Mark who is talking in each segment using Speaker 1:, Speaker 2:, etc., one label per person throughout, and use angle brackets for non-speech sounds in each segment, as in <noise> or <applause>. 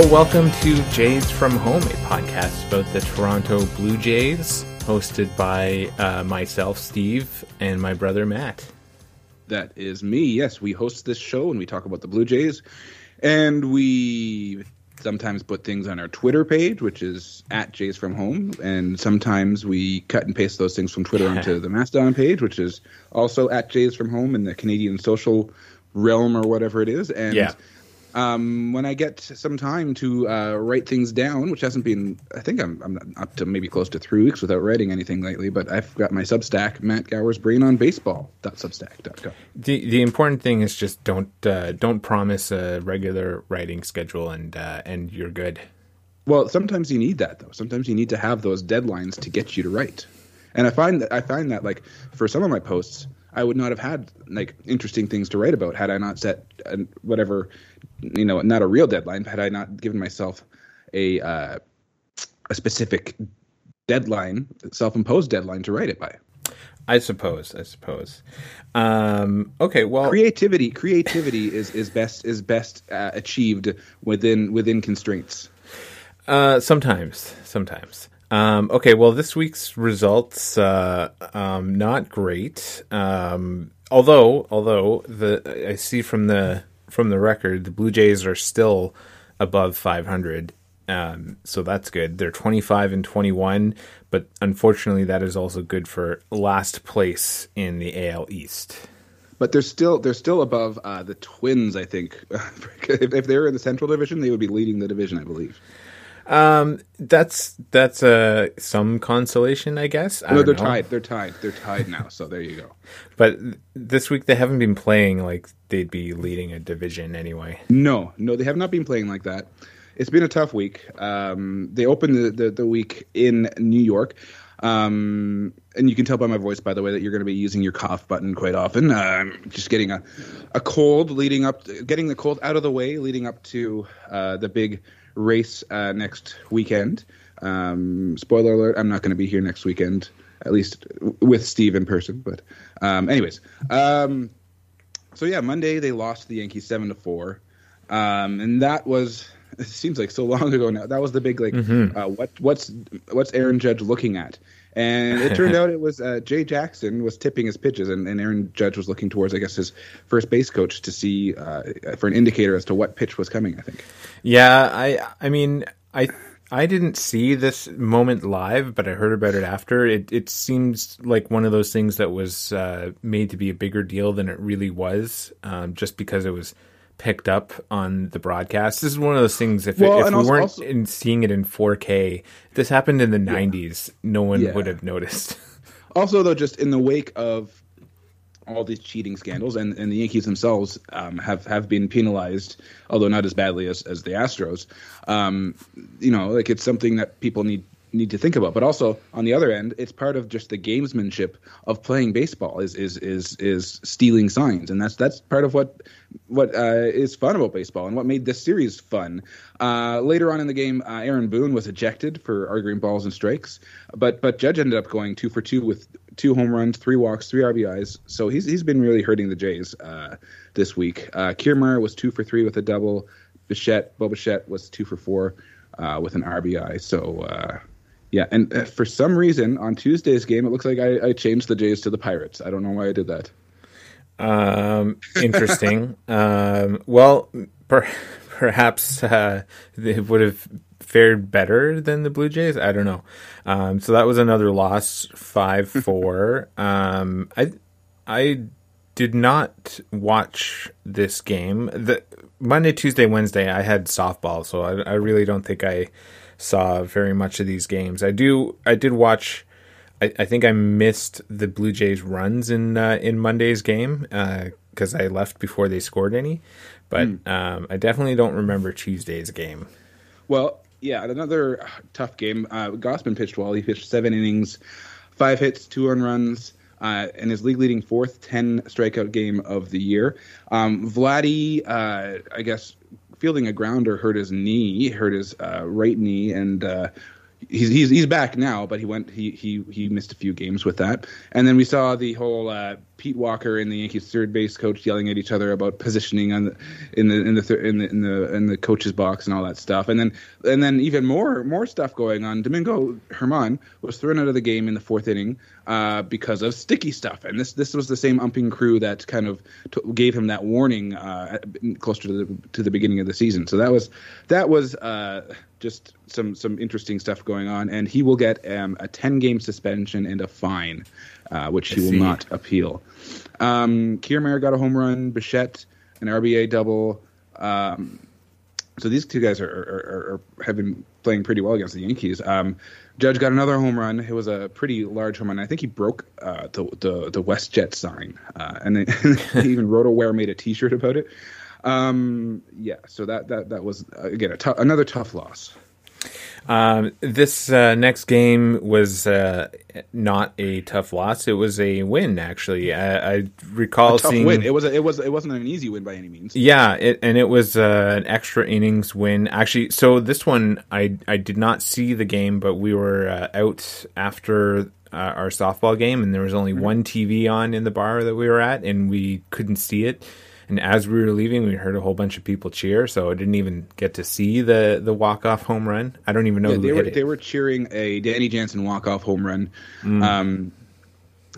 Speaker 1: Hello, welcome to Jays from Home, a podcast about the Toronto Blue Jays, hosted by uh, myself, Steve, and my brother Matt.
Speaker 2: That is me. Yes, we host this show and we talk about the Blue Jays. And we sometimes put things on our Twitter page, which is at Jays from Home. And sometimes we cut and paste those things from Twitter onto <laughs> the Mastodon page, which is also at Jays from Home in the Canadian social realm or whatever it is. And
Speaker 1: Yeah.
Speaker 2: Um, when I get some time to uh, write things down, which hasn't been, I think I'm, I'm up to maybe close to three weeks without writing anything lately, but I've got my Substack, Matt Gower's Brain on Baseball.substack.com.
Speaker 1: The the important thing is just don't uh, don't promise a regular writing schedule and uh, and you're good.
Speaker 2: Well, sometimes you need that though. Sometimes you need to have those deadlines to get you to write. And I find that I find that like for some of my posts, I would not have had like interesting things to write about had I not set uh, whatever, you know, not a real deadline. Had I not given myself a uh, a specific deadline, self-imposed deadline to write it by.
Speaker 1: I suppose. I suppose. Um, okay. Well,
Speaker 2: Creativity, creativity is is best is best uh, achieved within within constraints.
Speaker 1: Uh, sometimes, sometimes. Um, okay, well, this week's results uh, um, not great. Um, although, although the I see from the from the record, the Blue Jays are still above 500. Um, so that's good. They're 25 and 21, but unfortunately, that is also good for last place in the AL East.
Speaker 2: But they're still they're still above uh, the Twins. I think <laughs> if, if they were in the Central Division, they would be leading the division. I believe.
Speaker 1: Um, that's that's uh, some consolation, I guess. I
Speaker 2: No, they're
Speaker 1: know.
Speaker 2: tied. They're tied. They're tied now. So there you go.
Speaker 1: But this week they haven't been playing like they'd be leading a division anyway.
Speaker 2: No, no, they have not been playing like that. It's been a tough week. Um, they opened the, the, the week in New York. Um, and you can tell by my voice, by the way, that you're going to be using your cough button quite often. Um, just getting a, a cold leading up, getting the cold out of the way, leading up to uh, the big race uh, next weekend. Um, spoiler alert: I'm not going to be here next weekend, at least with Steve in person. But, um, anyways, um, so yeah, Monday they lost to the Yankees seven to four, um, and that was it seems like so <laughs> long ago now. That was the big like uh, what what's what's Aaron Judge looking at? And it turned out it was uh, Jay Jackson was tipping his pitches, and, and Aaron Judge was looking towards, I guess, his first base coach to see uh, for an indicator as to what pitch was coming. I think.
Speaker 1: Yeah, I I mean I I didn't see this moment live, but I heard about it after. It it seems like one of those things that was uh, made to be a bigger deal than it really was, um, just because it was picked up on the broadcast. This is one of those things. If,
Speaker 2: Well,
Speaker 1: it, if we
Speaker 2: also-
Speaker 1: weren't
Speaker 2: also-
Speaker 1: in seeing it in 4K, if this happened in the 90s. No one
Speaker 2: Yeah.
Speaker 1: would have noticed. <laughs>
Speaker 2: Also, though, just in the wake of all these cheating scandals, and, and the Yankees themselves um, have have been penalized, although not as badly as, as the Astros. Um, you know, like it's something that people need need to think about. But also on the other end, it's part of just the gamesmanship of playing baseball is is is is stealing signs, and that's that's part of what what uh, is fun about baseball and what made this series fun. Uh, later on in the game, uh, Aaron Boone was ejected for arguing balls and strikes, but but Judge ended up going two for two with two home runs, three walks, three RBIs. So he's he's been really hurting the Jays uh, this week. Uh, Kiermaier was two for three with a double. Bichette, Bo Bichette was two for four uh, with an RBI. So uh, yeah, and uh, for some reason on Tuesday's game, it looks like I, I changed the Jays to the Pirates. I don't know why I did that.
Speaker 1: Um, interesting. <laughs> um, well, per, <laughs> perhaps uh, they would have fared better than the Blue Jays. I don't know. Um, so that was another loss, five <laughs> four. um, I I did not watch this game. The Monday, Tuesday, Wednesday, I had softball, so I, I really don't think I saw very much of these games. I do. I did watch. I, I think I missed the Blue Jays runs in uh, in Monday's game because I left before they scored any. But um, I definitely don't remember Tuesday's game.
Speaker 2: Well, yeah, another tough game. Uh, Gausman pitched well. He pitched seven innings, five hits, two earned runs, uh, in his league leading fourth 10 strikeout game of the year. Um, Vladdy, uh, I guess, fielding a grounder hurt his knee, hurt his uh, right knee, and uh, he's he's he's back now, but he went he he he missed a few games with that. And then we saw the whole uh, Pete Walker and the Yankees third base coach yelling at each other about positioning on the in the in the thir- in the in the in the coach's box and all that stuff. And then and then even more more stuff going on. Domingo Germán was thrown out of the game in the fourth inning uh, because of sticky stuff. And this this was the same umping crew that kind of t- gave him that warning uh, closer to the to the beginning of the season. So that was that was uh, just some some interesting stuff going on. And he will get um, a ten game suspension and a fine, uh, which he will not appeal. Um, Kiermaier got a home run. Bichette an RBI double. Um, so these two guys are, are, are, have been playing pretty well against the Yankees. Um, Judge got another home run. It was a pretty large home run. I think he broke uh, the, the the WestJet sign, uh, and then <laughs> he even RotoWare made a T-shirt about it. Um, yeah, so that that that was again a another tough loss.
Speaker 1: Um, this uh, next game was uh, not a tough loss. It was a win, actually. I, I recall
Speaker 2: Tough
Speaker 1: seeing.
Speaker 2: win. It was a, it was it wasn't an easy win by any means.
Speaker 1: Yeah, it, and it was uh, an extra innings win. Actually, so this one I I did not see the game, but we were uh, out after uh, our softball game, and there was only one TV on in the bar that we were at, and we couldn't see it. And as we were leaving, we heard a whole bunch of people cheer, so I didn't even get to see the the walk off home run. I don't even know
Speaker 2: Yeah,
Speaker 1: who
Speaker 2: they were they were cheering a Danny Jansen walk off home run.
Speaker 1: Mm.
Speaker 2: Um,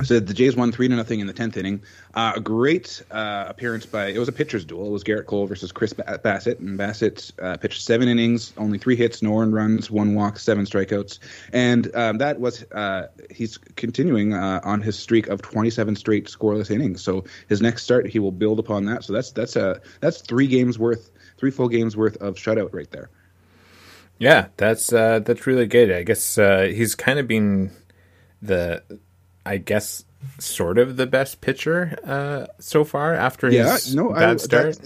Speaker 2: so the Jays won three to nothing in the tenth inning. Uh, a great uh, appearance by it was a pitcher's duel. It was Garrett Cole versus Chris Bassitt, and Bassitt uh, pitched seven innings, only three hits, no earned runs, one walk, seven strikeouts, and um, that was uh, he's continuing uh, on his streak of 27 straight scoreless innings. So his next start, he will build upon that. So that's that's a that's three games worth, three full games worth of shutout right there.
Speaker 1: Yeah, that's uh, that's really good. I guess he's kind of been the, I guess, sort of the best pitcher uh, so far after
Speaker 2: yeah,
Speaker 1: his
Speaker 2: no,
Speaker 1: bad
Speaker 2: I,
Speaker 1: start.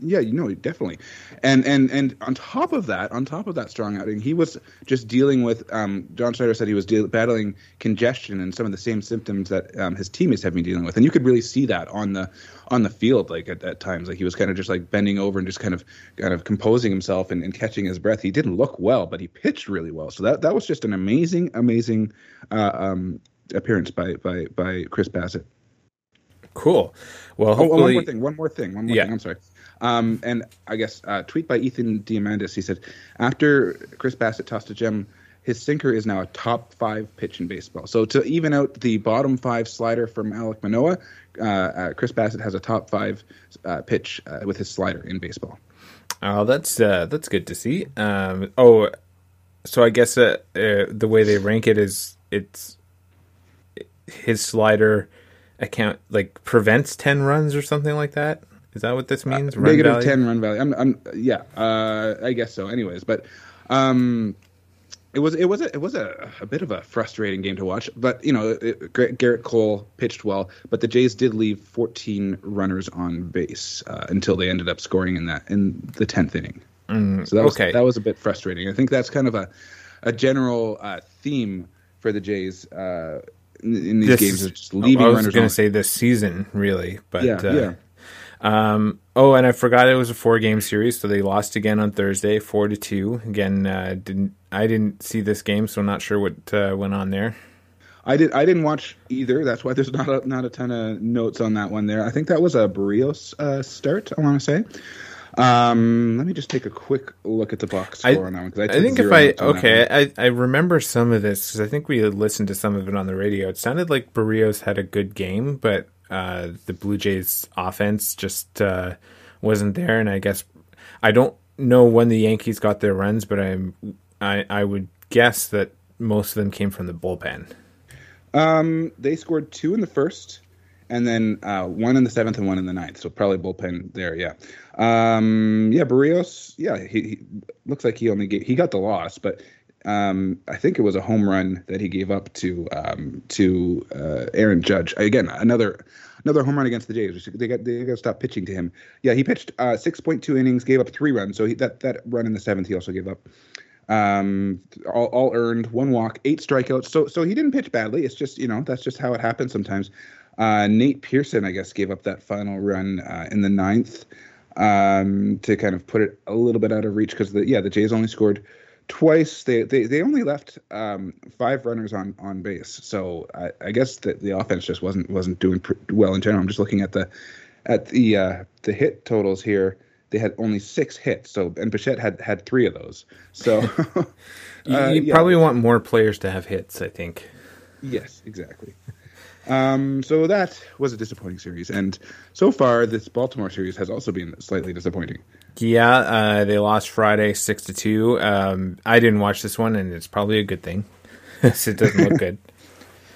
Speaker 2: Yeah, you know, definitely, and and and on top of that, on top of that strong outing, he was just dealing with. Um, John Schneider said he was deal- battling congestion and some of the same symptoms that um, his teammates have been dealing with, and you could really see that on the on the field, like at, at times, like he was kind of just like bending over and just kind of kind of composing himself and, and catching his breath. He didn't look well, but he pitched really well. So that that was just an amazing, amazing uh, um, appearance by by by Chris Bassitt.
Speaker 1: Cool. Well,
Speaker 2: Oh, oh, one
Speaker 1: hopefully,
Speaker 2: more thing. One more thing. One more
Speaker 1: Yeah.
Speaker 2: thing. I'm sorry. Um, and I guess uh, tweet by Ethan Diamandas. He said after Chris Bassitt tossed a gem, his sinker is now a top five pitch in baseball. So to even out the bottom five slider from Alek Manoah, uh, uh, Chris Bassitt has a top five uh, pitch uh, with his slider in baseball.
Speaker 1: oh, that's uh, that's good to see. Um, oh, so I guess uh, uh, the way they rank it is it's his slider account like prevents ten runs or something like that. Is that what this means? Run
Speaker 2: Negative
Speaker 1: value?
Speaker 2: ten run value. I'm, I'm yeah. Uh, I guess so. Anyways, but um, it was it was a, it was a, a bit of a frustrating game to watch. But you know, it, Garrett Cole pitched well, but the Jays did leave 14 runners on base uh, until they ended up scoring in that in the 10th inning. so that was
Speaker 1: okay.
Speaker 2: that was a bit frustrating. I think that's kind of a a general uh, theme for the Jays uh, in, in these
Speaker 1: This-
Speaker 2: games, is just leaving
Speaker 1: I was going to say this season, really, but
Speaker 2: yeah,
Speaker 1: uh,
Speaker 2: yeah.
Speaker 1: Um, oh, and I forgot it was a four game series, so they lost again on Thursday, four to two. Again, uh, didn't I didn't see this game, so I'm not sure what uh, went on there.
Speaker 2: I did. I didn't watch either. That's why there's not a, not a ton of notes on that one. There, I think that was a Berríos uh, start. I want to say. Um, let me just take a quick look at the box
Speaker 1: I,
Speaker 2: score on that one.
Speaker 1: I
Speaker 2: took
Speaker 1: think if I
Speaker 2: notes on that one.
Speaker 1: okay, I, I remember some of this because I think we had listened to some of it on the radio. It sounded like Berríos had a good game, but uh, the Blue Jays offense just uh, wasn't there. And I guess I don't know when the Yankees got their runs, but I'm I, I would guess that most of them came from the bullpen.
Speaker 2: Um, they scored two in the first, and then uh, one in the seventh and one in the ninth. So probably bullpen there. Yeah. Um, yeah, Berríos. Yeah, he, he looks like he only he got the loss, but um, I think it was a home run that he gave up to um, to uh, Aaron Judge. Again, another another home run against the Jays. They got they got to stop pitching to him. Yeah, he pitched uh, six point two innings, gave up three runs. So he, that that run in the seventh, he also gave up. Um, all, all earned, one walk, eight strikeouts. So so he didn't pitch badly. It's just you know that's just how it happens sometimes. Uh, Nate Pearson, I guess, gave up that final run uh, in the ninth um, to kind of put it a little bit out of reach because the yeah the Jays only scored twice. They they, they only left um, five runners on on base. So I, I guess that the offense just wasn't wasn't doing pr- well in general. I'm just looking at the at the uh, the hit totals here. They had only six hits. So and Bichette had had three of those. So <laughs>
Speaker 1: You,
Speaker 2: uh,
Speaker 1: you
Speaker 2: yeah.
Speaker 1: probably want more players to have hits. I think.
Speaker 2: Yes, exactly. Um, so that was a disappointing series, and so far this Baltimore series has also been slightly disappointing.
Speaker 1: Yeah, uh, they lost Friday six to two. Um, I didn't watch this one, and it's probably a good thing. <laughs> it doesn't look good. <laughs>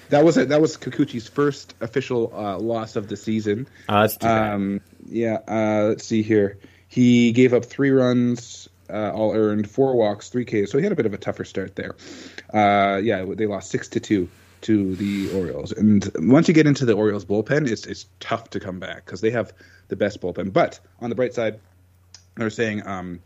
Speaker 2: That was it. That was Kikuchi's first official uh, loss of the season.
Speaker 1: Uh, that's too bad.
Speaker 2: Um, yeah. Uh, let's see here. He gave up three runs, uh, all earned, four walks, three Ks. So he had a bit of a tougher start there. Uh, yeah, they lost six to two to the Orioles. And once you get into the Orioles bullpen, it's it's tough to come back because they have the best bullpen. But on the bright side, they're saying, um,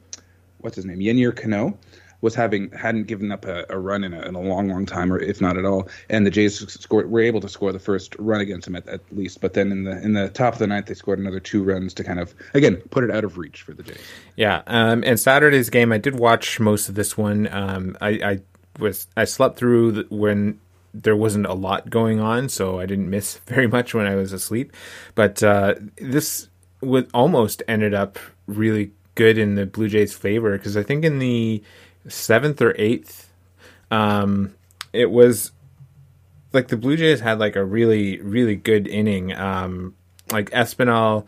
Speaker 2: what's his name, Yennier Cano. Was having hadn't given up a, a run in a, in a long, long time, or if not at all. And the Jays scored were able to score the first run against him at, at least. But then in the in the top of the ninth, they scored another two runs to kind of again put it out of reach for the Jays.
Speaker 1: Yeah, um, and Saturday's game, I did watch most of this one. Um, I, I was I slept through when there wasn't a lot going on, so I didn't miss <laughs> very much when I was asleep. But uh, this would almost ended up really good in the Blue Jays' favor because I think in the seventh or eighth, um, it was like the Blue Jays had like a really really good inning. Um, like Espinal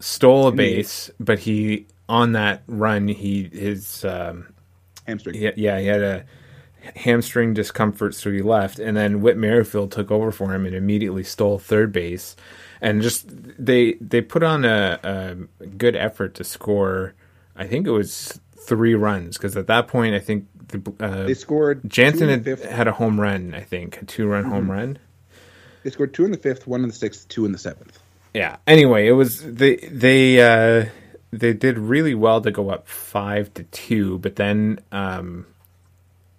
Speaker 1: stole a base, but he on that run he his um,
Speaker 2: Hamstring.
Speaker 1: yeah, yeah he had a hamstring discomfort, so he left, and then Whit Merrifield took over for him and immediately stole third base, and just they they put on a, a good effort to score. I think it was three runs because at that point I think the uh,
Speaker 2: They scored
Speaker 1: Jansen had had a home run. I think a two run home run.
Speaker 2: They scored two in the fifth, one in the sixth, two in the seventh.
Speaker 1: yeah anyway it was they they uh they did really well to go up five to two but then um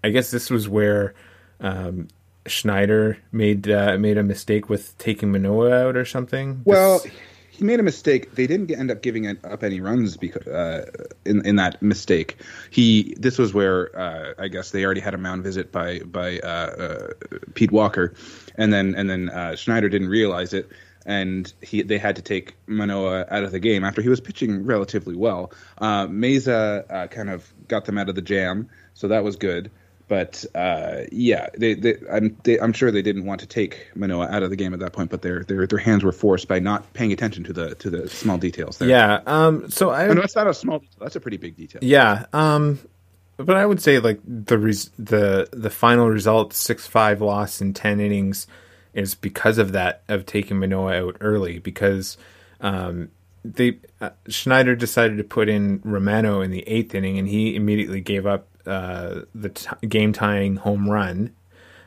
Speaker 1: i guess this was where um schneider made uh, made a mistake with taking manoah out or something
Speaker 2: Well,
Speaker 1: This-
Speaker 2: he made a mistake. They didn't end up giving up any runs because uh, in in that mistake. He this was where uh, I guess they already had a mound visit by by uh, uh, Pete Walker, and then and then uh, Schneider didn't realize it, and he they had to take Manoah out of the game after he was pitching relatively well. Uh, Mesa uh, kind of got them out of the jam, so that was good. But uh, yeah, they, they, I'm, they, I'm sure they didn't want to take Manoah out of the game at that point, but their their their hands were forced by not paying attention to the to the small details. There.
Speaker 1: yeah um so i
Speaker 2: Oh, no, that's not a small. detail. That's a pretty big detail.
Speaker 1: Yeah, um, but I would say like the res- the the final result six five loss in ten innings is because of that of taking Manoah out early because um, they uh, Schneider decided to put in Romano in the eighth inning and he immediately gave up uh, the t- game tying home run.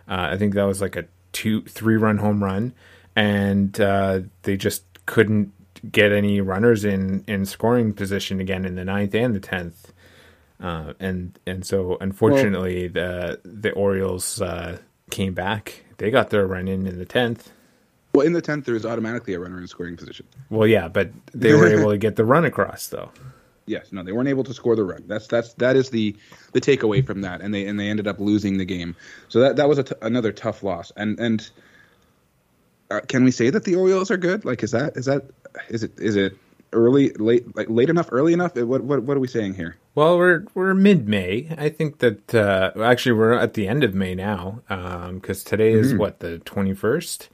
Speaker 1: Uh, I think that was like a two three run home run, and uh, they just couldn't get any runners in in scoring position again in the ninth and the tenth. Uh, and and so unfortunately the the Orioles uh, came back. They got their run in in the tenth.
Speaker 2: Well, in the tenth, there is automatically a runner in scoring position.
Speaker 1: Well, yeah, but they were able to get the run across though.
Speaker 2: Yes, no, they weren't able to score the run. That's that's that is the the takeaway from that, and they and they ended up losing the game. So that that was a t- another tough loss. And and uh, can we say that the Orioles are good? Like, is that is that is it is it early late like late enough early enough? What what what are we saying here?
Speaker 1: Well, we're we're mid May. I think that uh, actually we're at the end of May now because today is what the twenty first.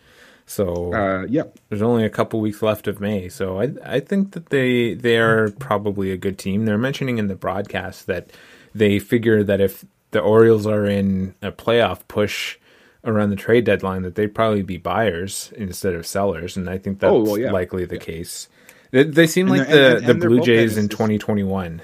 Speaker 1: So
Speaker 2: Uh, yeah,
Speaker 1: there's only a couple weeks left of May, so I I think that they they are probably a good team. They're mentioning in the broadcast that they figure that if the Orioles are in a playoff push around the trade deadline, that they'd probably be buyers instead of sellers, and I think that's
Speaker 2: Oh, well, yeah.
Speaker 1: likely the case. They, they seem
Speaker 2: And
Speaker 1: like the
Speaker 2: and-
Speaker 1: the
Speaker 2: and their
Speaker 1: Blue Jays
Speaker 2: is-
Speaker 1: in 2021.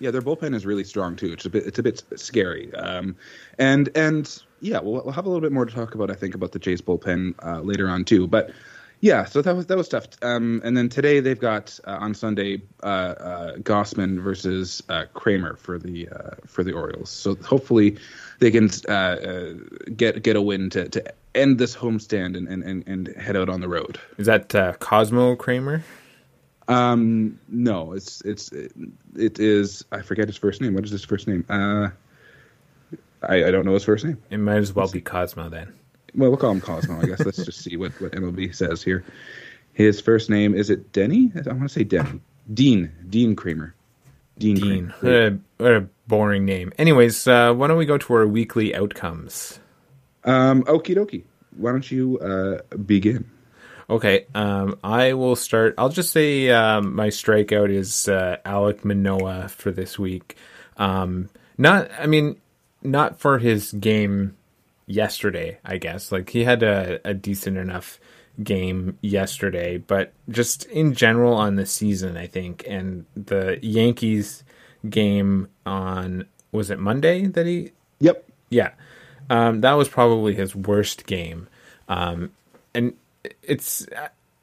Speaker 2: yeah, their bullpen is really strong too. It's a bit it's a bit scary. Um, and and yeah, we'll, we'll have a little bit more to talk about. I think about the Jays bullpen uh, later on too. But Yeah, so that was that was tough. Um, and then today they've got uh, on Sunday uh, uh, Gausman versus uh, Kramer for the uh, for the Orioles. So hopefully they can uh, uh, get get a win to, to end this homestand and, and, and, and head out on the road.
Speaker 1: Is that uh, Cosmo Kramer?
Speaker 2: Um, no, it's it's it, it is I forget his first name. What is his first name? I, I don't know his first name.
Speaker 1: It might as well be Cosmo then.
Speaker 2: Well, we'll call him Cosmo. I guess let's just see what, what MLB says here. His first name is it Denny? I want to say Denny. Dean. Dean Kramer. Dean.
Speaker 1: Dean. What a, what a boring name. Anyways, uh, why don't we go to our weekly outcomes?
Speaker 2: Um, okie dokie. Why don't you uh, begin?
Speaker 1: Okay, um, I will start. I'll just say um, my strikeout is uh, Alek Manoah for this week. Um, not, I mean, not for his game yesterday. I guess like he had a, a decent enough game yesterday, but just in general on the season, I think, and the Yankees game on was it Monday that he
Speaker 2: Yep.
Speaker 1: yeah, um, that was probably his worst game, um, and it's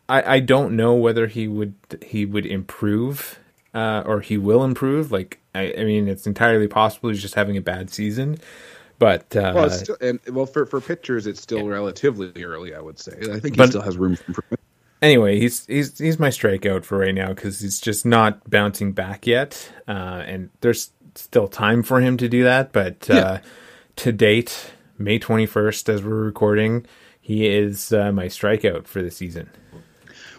Speaker 1: I, I don't know whether he would he would improve uh, or he will improve. Like I, I mean, it's entirely possible he's just having a bad season, but uh,
Speaker 2: Well, still, and well for for pitchers, it's still relatively early. I would say. I think he
Speaker 1: But-
Speaker 2: still has room for improvement.
Speaker 1: anyway, he's he's he's my strikeout for right now because he's just not bouncing back yet, uh, and there's still time for him to do that. But uh, to date, May twenty first, as we're recording, he is uh, my strikeout for the season.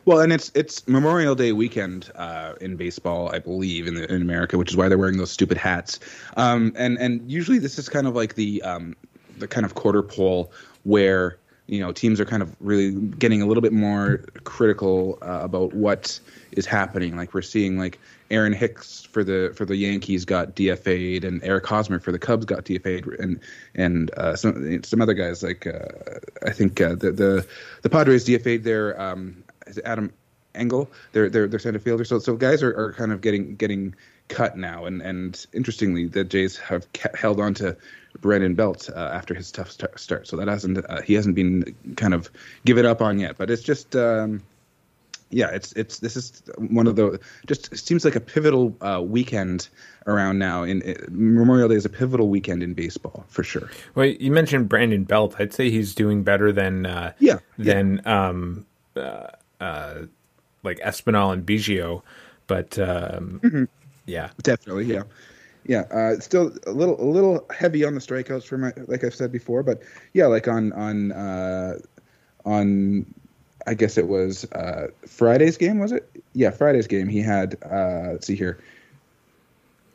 Speaker 2: Well, and it's it's Memorial Day weekend uh, in baseball, I believe, in the, in America, which is why they're wearing those stupid hats. Um, and and usually this is kind of like the um, the kind of quarter pole where you know teams are kind of really getting a little bit more critical uh, about what is happening. Like we're seeing like Aaron Hicks for the for the Yankees got DFA'd, and Eric Hosmer for the Cubs got DFA'd, and and uh, some some other guys like uh, I think uh, the the the Padres DFA'd their um, Adam Engel, their their their center fielder. So so guys are, are kind of getting getting cut now, and and interestingly, the Jays have kept, held on to Brandon Belt uh, after his tough start, start. So that hasn't uh, he hasn't been kind of given up on yet. But it's just. Um, yeah, it's it's this is one of the just seems like a pivotal uh, weekend around now. In it, Memorial Day is a pivotal weekend in baseball for sure.
Speaker 1: Well, you mentioned Brandon Belt. I'd say he's doing better than uh,
Speaker 2: Yeah,
Speaker 1: than um, uh, uh, like Espinal and Biggio, but um,
Speaker 2: Mm-hmm.
Speaker 1: yeah,
Speaker 2: Definitely, yeah, yeah. Uh, still a little a little heavy on the strikeouts for my like I've said before, but yeah, like on on uh, on I guess it was uh, Friday's game was it? Yeah, Friday's game. He had uh, let's see here.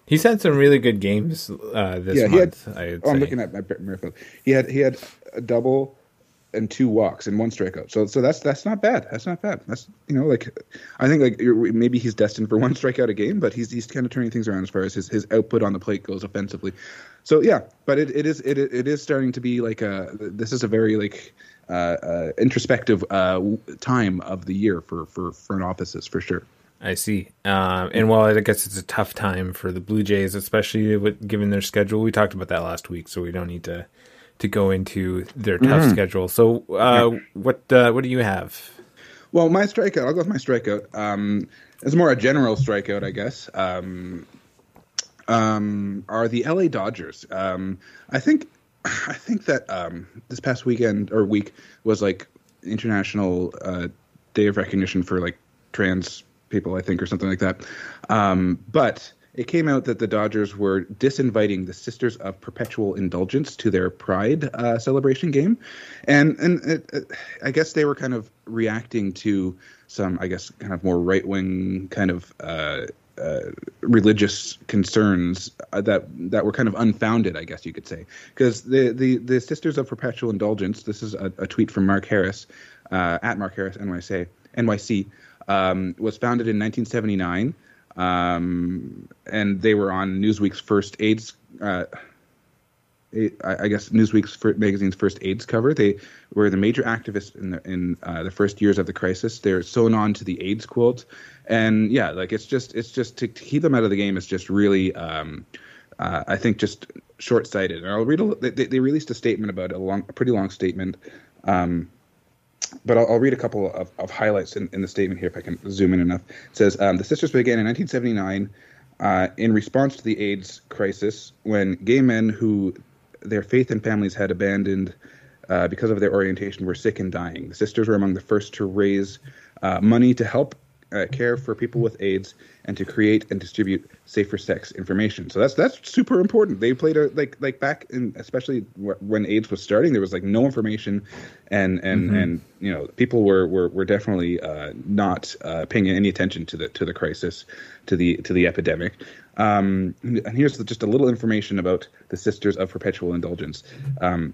Speaker 1: he's had some really good games uh, this
Speaker 2: Yeah, he had-
Speaker 1: month. I'd
Speaker 2: Oh, I'm looking at my Merrifield. He had he had a double and two walks and one strikeout. So so that's that's not bad. That's not bad. That's you know like I think like maybe he's destined for <laughs> one strikeout a game, but he's he's kind of turning things around as far as his, his output on the plate goes offensively. So yeah, but it, it is it it is starting to be like a this is a very like uh, uh, introspective uh, time of the year for for front offices for sure.
Speaker 1: I see. Um, and while I guess it's a tough time for the Blue Jays, especially with, given their schedule, we talked about that last week, so we don't need to to go into their tough
Speaker 2: Mm-hmm.
Speaker 1: schedule. So, uh, what uh, what do you have?
Speaker 2: Well, my strikeout, I'll go with my strikeout. Um, it's more a general strikeout, I guess. Um, um, are the LA Dodgers? Um, I think, I think that um, this past weekend or week was like International uh, Day of Recognition for like trans people, I think, or something like that. Um, but it came out that the Dodgers were disinviting the Sisters of Perpetual Indulgence to their Pride uh, celebration game, and and it, it, I guess they were kind of reacting to some, I guess, kind of more right wing kind of. Uh, uh, religious concerns uh, that that were kind of unfounded, I guess you could say, because the, the the Sisters of Perpetual Indulgence. This is a, a tweet from Mark Harris uh, at Mark Harris NYC NYC um, was founded in 1979, um, and they were on Newsweek's first AIDS. Uh, I guess Newsweek's fir- magazine's first AIDS cover. They were the major activists in the in uh, the first years of the crisis. They're sewn on to the AIDS quilt, and yeah, like it's just it's just to, to keep them out of the game is just really, um, uh, I think, just short sighted. And I'll read. A, they, they released a statement about a long, a pretty long statement. Um, but I'll, I'll, read a couple of, of highlights in, in, the statement here if I can zoom in enough. It says um, the sisters began in 1979 uh, in response to the AIDS crisis when gay men who their faith and families had abandoned uh, because of their orientation were sick and dying. The sisters were among the first to raise uh, money to help uh, care for people with AIDS and to create and distribute safer sex information. So that's that's super important. They played a like like back in especially when AIDS was starting, there was like no information, and and mm-hmm. and you know people were were were definitely uh, not uh, paying any attention to the to the crisis, to the to the epidemic. Um, and here's just a little information about the Sisters of Perpetual Indulgence. Um,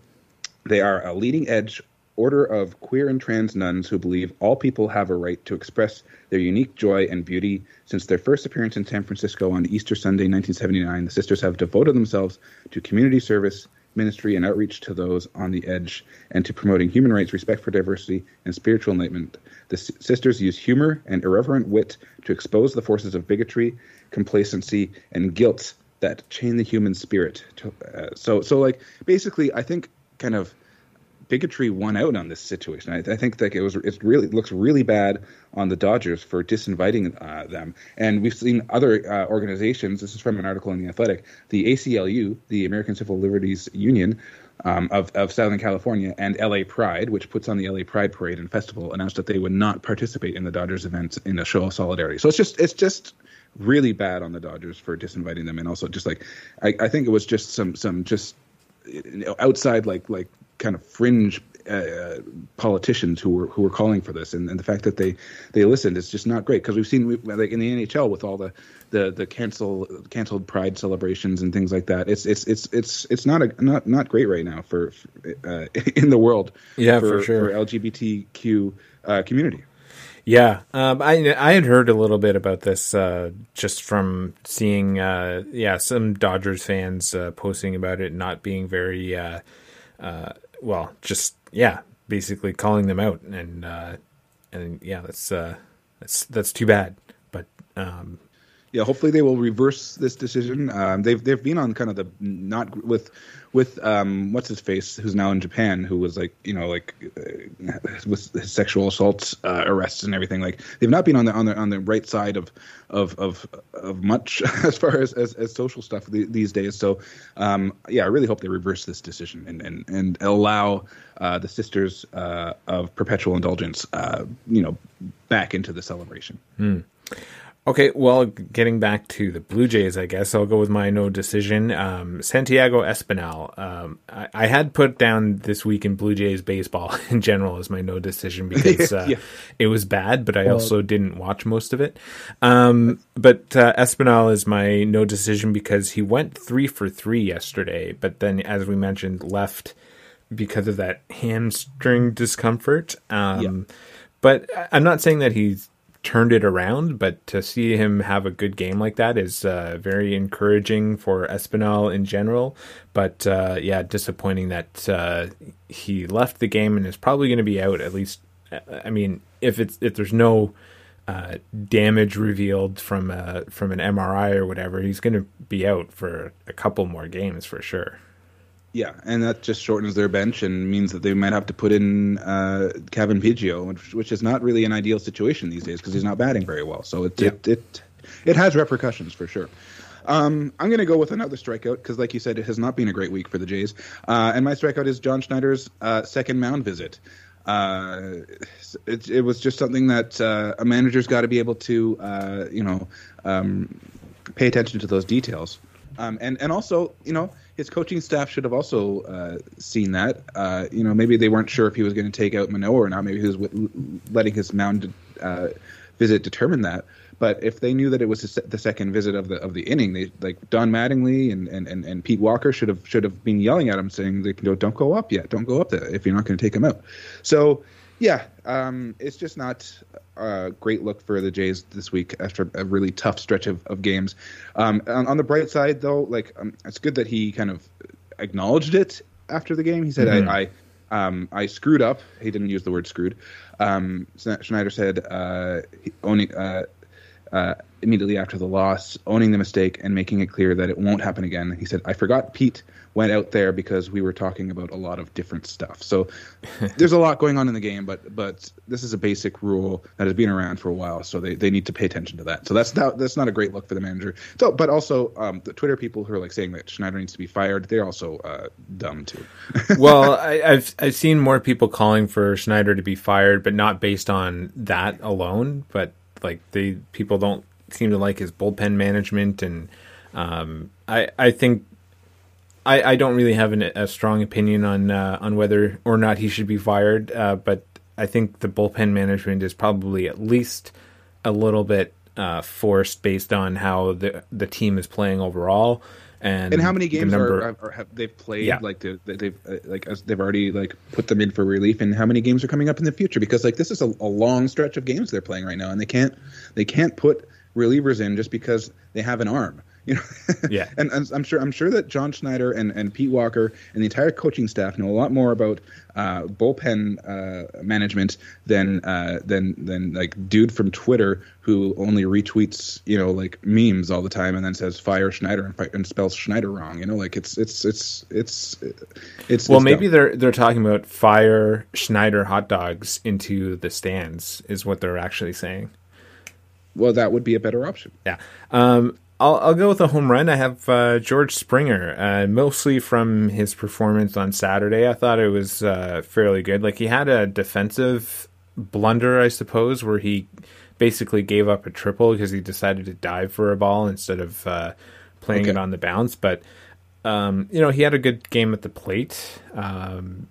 Speaker 2: they are a leading edge order of queer and trans nuns who believe all people have a right to express their unique joy and beauty. Since their first appearance in San Francisco on Easter Sunday, 1979, the sisters have devoted themselves to community service, ministry, and outreach to those on the edge, and to promoting human rights, respect for diversity, and spiritual enlightenment. The sisters use humor and irreverent wit to expose the forces of bigotry, complacency, and guilt that chain the human spirit. To, uh, so, so like basically, I think kind of bigotry won out on this situation. I, I think that it was it really looks really bad on the Dodgers for disinviting uh, them. And we've seen other uh, organizations. This is from an article in the Athletic. The ACLU, the American Civil Liberties Union. Um, of, of Southern California and LA Pride, which puts on the LA Pride Parade and Festival, announced that they would not participate in the Dodgers event in a show of solidarity. So it's just it's just really bad on the Dodgers for disinviting them, and also just like I, I think it was just some some just outside like like kind of fringe uh, politicians who were who were calling for this, and, and the fact that they they listened is just not great because we've seen like in the NHL with all the the the cancel canceled Pride celebrations and things like that. It's it's it's it's it's not a not not great right now for, uh, <laughs> in the world.
Speaker 1: Yeah, for, for sure
Speaker 2: for LGBTQ uh, community.
Speaker 1: Yeah, um, I I had heard a little bit about this uh, just from seeing uh, yeah some Dodgers fans uh, posting about it not being very uh, well just yeah basically calling them out and uh, and yeah that's uh, that's that's too bad. But um,
Speaker 2: yeah, hopefully they will reverse this decision. Um, they've they've been on kind of the not with with um, what's his face who's now in Japan who was like you know like uh, with his sexual assaults uh, arrests and everything like they've not been on the on the on the right side of of of, of much <laughs> as far as, as, as social stuff these days. So um, yeah, I really hope they reverse this decision and and and allow uh, the sisters uh, of perpetual indulgence uh, you know back into the celebration.
Speaker 1: Hmm. Okay, well, getting back to the Blue Jays, I guess I'll go with my no decision. Um, Santiago Espinal. Um, I, I, had put down this week in Blue Jays baseball <laughs> in general as my no decision <laughs> because uh, yeah. it was bad, but I well, also didn't watch most of it. Um, but uh, Espinal is my no decision because he went three for three yesterday, but then, as we mentioned, left because of that hamstring discomfort. Um, yeah. But I'm not saying that he's turned it around, but to see him have a good game like that is uh, very encouraging for Espinal in general. But uh, yeah, disappointing that uh, he left the game and is probably going to be out at least. I mean, if it's if there's no uh, damage revealed from a, from an MRI or whatever, he's going to be out for a couple more games for sure.
Speaker 2: Yeah, and that just shortens their bench and means that they might have to put in uh, Cavan Biggio, which, which is not really an ideal situation these days because he's not batting very well. So it yeah. it, it it has repercussions for sure. Um, I'm going to go with another strikeout because, like you said, it has not been a great week for the Jays. Uh, and my strikeout is John Schneider's uh, second mound visit. Uh, it, it, was just something that uh, a manager's got to be able to, uh, you know, um, pay attention to those details. Um, and and also, you know, his coaching staff should have also uh, seen that. Uh, you know, maybe they weren't sure if he was going to take out Manoah or not. Maybe he was w- letting his mound uh, visit determine that. But if they knew that it was the second visit of the of the inning, they like Don Mattingly and, and, and, and Pete Walker should have should have been yelling at him, saying, "They don't don't go up yet, don't go up there if you're not going to take him out." So yeah, um, it's just not a great look for the Jays this week after a really tough stretch of, of games. Um, on, on, the bright side, though, like um, it's good that he kind of acknowledged it after the game. He said, mm-hmm. "I." I um, I screwed up. He didn't use the word screwed. Um, Schneider said, uh, owning, uh, uh, immediately after the loss, owning the mistake and making it clear that it won't happen again. He said, "I forgot Pete went out there because we were talking about a lot of different stuff." So there's a lot going on in the game, but but this is a basic rule that has been around for a while, so they, they need to pay attention to that. So that's not, that's not a great look for the manager. So, but also um, the Twitter people who are like saying that Schneider needs to be fired, they're also uh, dumb too. <laughs>
Speaker 1: well, I, I've I've seen more people calling for Schneider to be fired, but not based on that alone. But like they people don't seem to like his bullpen management, and um, I I think I, I don't really have an, a strong opinion on uh, on whether or not he should be fired, uh, but I think the bullpen management is probably at least a little bit uh, forced based on how the the team is playing overall. And,
Speaker 2: and how many games
Speaker 1: number,
Speaker 2: are, are, have they've played?
Speaker 1: Yeah.
Speaker 2: Like they, they've uh, like as they've already like put them in for relief, and how many games are coming up in the future? Because like this is a, a long stretch of games they're playing right now, and they can't they can't put relievers in just because they have an arm. You know, <laughs>
Speaker 1: Yeah.
Speaker 2: and, and I'm sure I'm sure that John Schneider and, and Pete Walker and the entire coaching staff know a lot more about uh, bullpen uh, management than uh, than than like dude from Twitter who only retweets you know like memes all the time and then says fire Schneider and, fi- and spells Schneider wrong. You know, like it's it's it's it's it's
Speaker 1: well,
Speaker 2: it's
Speaker 1: maybe
Speaker 2: dumb.
Speaker 1: they're they're talking about fire Schneider hot dogs into the stands is what they're actually saying.
Speaker 2: well that would be a better option.
Speaker 1: Yeah. Um, I'll, I'll go with a home run. I have uh, George Springer, uh, mostly from his performance on Saturday. I thought it was uh, fairly good. Like he had a defensive blunder, I suppose, where he basically gave up a triple because he decided to dive for a ball instead of uh, playing
Speaker 2: Okay.
Speaker 1: it on the bounce. But um, you know, he had a good game at the plate. Um,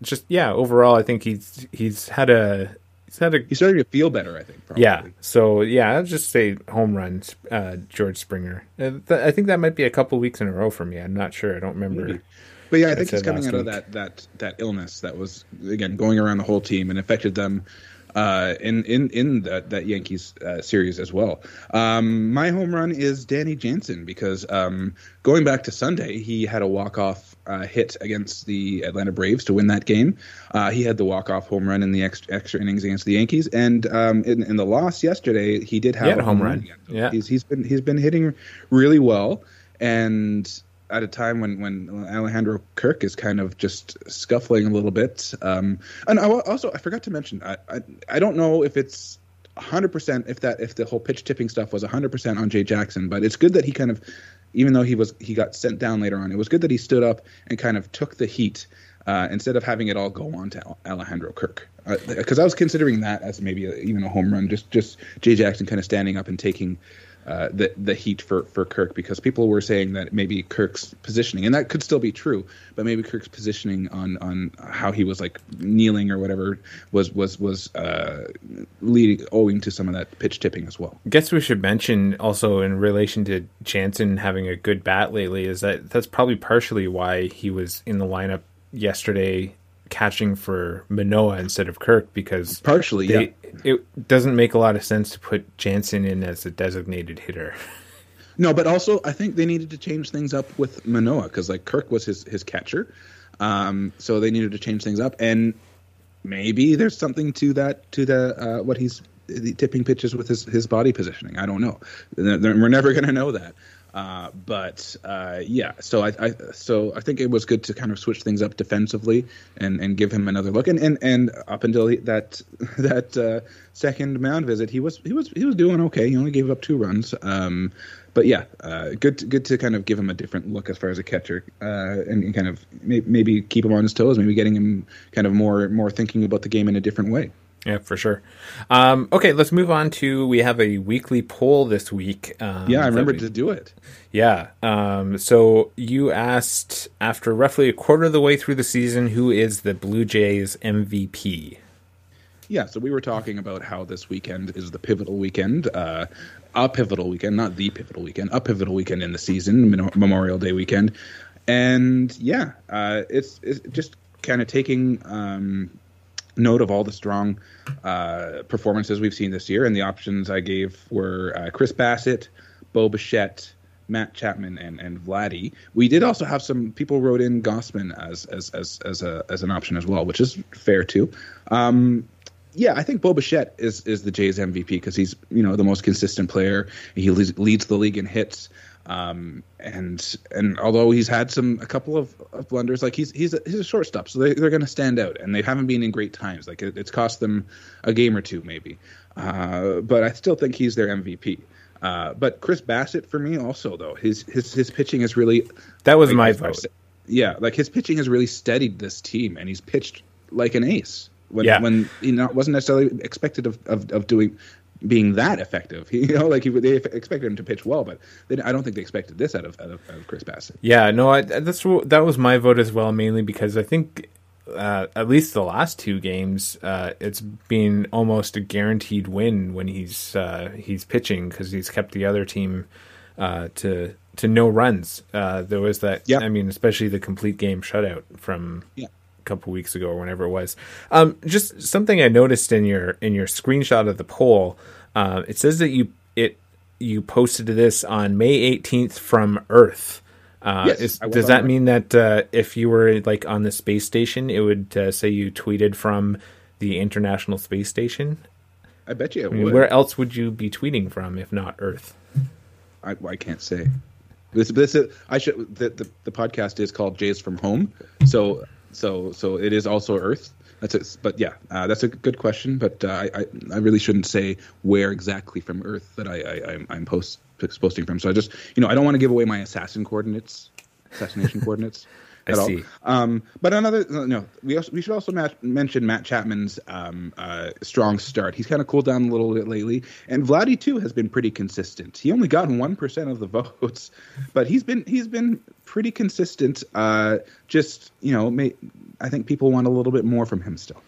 Speaker 1: just yeah, overall, I think he's he's had a he's had a
Speaker 2: He's starting to feel better, I think. Probably.
Speaker 1: yeah. So yeah, I'll just say home runs, uh, George Springer. Uh, th- I think that might be a couple weeks in a row for me. I'm not sure. I don't remember.
Speaker 2: Maybe. But yeah, I think he's coming out of that that that illness that was again going around the whole team and affected them uh, in in in that that Yankees uh, series as well. Um, my home run is Danny Jansen because um, going back to Sunday, he had a walk off uh, hit against the Atlanta Braves to win that game. Uh, he had the walk off home run in the extra, extra innings against the Yankees, and um, in, in the loss yesterday, he did have
Speaker 1: He
Speaker 2: a
Speaker 1: home run.
Speaker 2: again.
Speaker 1: Yeah.
Speaker 2: he's he's been he's been hitting really well and at a time when when Alejandro Kirk is kind of just scuffling a little bit. Um, and I, also I forgot to mention I, I I don't know if it's 100% if that if the whole pitch tipping stuff was 100% on Jay Jackson, but it's good that he kind of even though he was he got sent down later on, it was good that he stood up and kind of took the heat. Uh, instead of having it all go on to Alejandro Kirk, because I was considering that as maybe a, even a home run, just just Jay Jackson kind of standing up and taking uh, the the heat for for Kirk because people were saying that maybe Kirk's positioning and that could still be true, but maybe Kirk's positioning on on how he was like kneeling or whatever was was was uh, leading owing to some of that pitch tipping as well.
Speaker 1: guess we should mention also in relation to Jansen having a good bat lately is that that's probably partially why he was in the lineup yesterday catching for Manoah instead of Kirk because
Speaker 2: Partially,
Speaker 1: they,
Speaker 2: yeah.
Speaker 1: it doesn't make a lot of sense to put Jansen in as a designated hitter. <laughs>
Speaker 2: No, but also I think they needed to change things up with Manoah because like Kirk was his his catcher, um, so they needed to change things up, and maybe there's something to that to the uh, what he's the tipping pitches with his his body positioning. I don't know. We're never going to know that. Uh, but uh, yeah, so I, I so I think it was good to kind of switch things up defensively and, and give him another look. And and, and up until he, that <laughs> that uh, second mound visit, he was he was he was doing okay. He only gave up two runs. Um, but yeah, uh, good to, good to kind of give him a different look as far as a catcher, uh, and, and kind of may, maybe keep him on his toes, maybe getting him kind of more more thinking about the game in a different way.
Speaker 1: Yeah, for sure. Um, okay, let's move on to we have a weekly poll this week. Um,
Speaker 2: Yeah, I
Speaker 1: that
Speaker 2: remembered
Speaker 1: we-
Speaker 2: to do it.
Speaker 1: Yeah. Um, so you asked after roughly a quarter of the way through the season, who is the Blue Jays MVP?
Speaker 2: Yeah, so we were talking about how this weekend is the pivotal weekend, uh, a pivotal weekend, not the pivotal weekend, a pivotal weekend in the season, Memorial Day weekend, and yeah, uh, it's it's just kind of taking um, note of all the strong uh, performances we've seen this year, and the options I gave were uh, Chris Bassitt, Bo Bichette, Matt Chapman, and and Vladdy. We did also have some people wrote in Gausman as as as as a as an option as well, which is fair too. Um, yeah, I think Bo Bichette is is the Jays MVP because he's you know the most consistent player. He leads, leads the league in hits. Um, and and although he's had some a couple of, of blunders, like he's he's a, he's a shortstop, so they, they're going to stand out, and they haven't been in great times. Like it, it's cost them a game or two, maybe. Uh, but I still think he's their MVP. Uh, but Chris Bassitt for me also though his his his pitching is really
Speaker 1: That was
Speaker 2: like,
Speaker 1: my vote.
Speaker 2: Yeah, like his pitching has really steadied this team, and he's pitched like an ace when
Speaker 1: Yeah.
Speaker 2: when he not, wasn't necessarily expected of, of, of doing being that effective. <laughs> You know, like he, they expected him to pitch well, but they, I don't think they expected this out of out of, out of Chris Bassitt.
Speaker 1: Yeah, no, I, that's that was my vote as well, mainly because I think uh, at least the last two games, uh, it's been almost a guaranteed win when he's uh, he's pitching because he's kept the other team uh, to to no runs. Uh, there was that,
Speaker 2: Yeah.
Speaker 1: I mean, especially the complete game shutout from
Speaker 2: Yeah.
Speaker 1: Couple weeks ago or whenever it was. Um, just something I noticed in your in your screenshot of the poll. Uh, it says that you it you posted this on May 18th from Earth. Uh,
Speaker 2: Yes,
Speaker 1: is, does that
Speaker 2: Earth.
Speaker 1: mean that uh, if you were like on the space station, it would uh, say you tweeted from the International Space Station?
Speaker 2: I bet you it
Speaker 1: I mean,
Speaker 2: would.
Speaker 1: where else would you be tweeting from if not Earth?
Speaker 2: I, I can't say. This, this is, I should. The, the the podcast is called Jays from Home, so so so it is also Earth. That's it. But yeah, uh, that's a good question. But uh, I, I really shouldn't say where exactly from Earth that I, I I'm, I'm post posting from. So I just you know I don't want to give away my assassin coordinates, assassination coordinates.
Speaker 1: I
Speaker 2: at all. Um, but another no, we also, we should also match, mention Matt Chapman's um, uh, strong start. He's kind of cooled down a little bit lately, and Vladdy too has been pretty consistent. He only got one percent of the <laughs> votes, but he's been he's been pretty consistent. Uh, just you know, may, I think people want a little bit more from him still.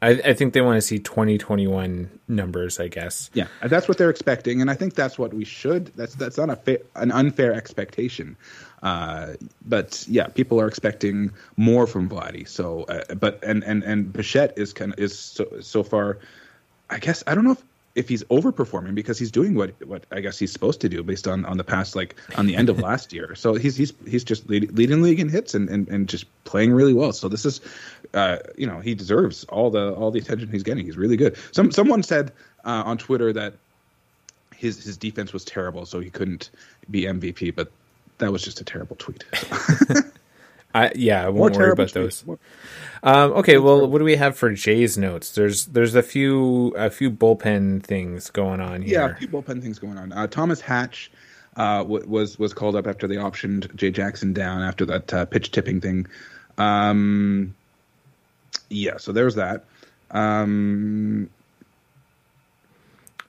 Speaker 1: I, I think they want to see 2021 numbers, I guess.
Speaker 2: Yeah, that's what they're expecting, and I think that's what we should. That's that's not a fa- an unfair expectation. Uh, but yeah, people are expecting more from Vladdy. So, uh, but and and and Bichette is kind of is so so far. I guess I don't know if, if he's overperforming because he's doing what what I guess he's supposed to do based on on the past like on the end of last year. So he's he's he's just lead, leading league in hits and, and and just playing really well. So this is, uh, you know, he deserves all the all the attention he's getting. He's really good. Some someone said uh, on Twitter that his his defense was terrible, so he couldn't be MVP. But that was just a terrible tweet. <laughs> <laughs>
Speaker 1: I, yeah, I
Speaker 2: More
Speaker 1: won't worry
Speaker 2: terrible
Speaker 1: about those. Um, okay, well, what do we have for Jay's notes? There's there's a few a few bullpen things going on here.
Speaker 2: Yeah, a few bullpen things going on. Uh, Thomas Hatch uh, w- was was called up after they optioned Jay Jackson down after that uh, pitch tipping thing. Um, yeah, so there's that. Um,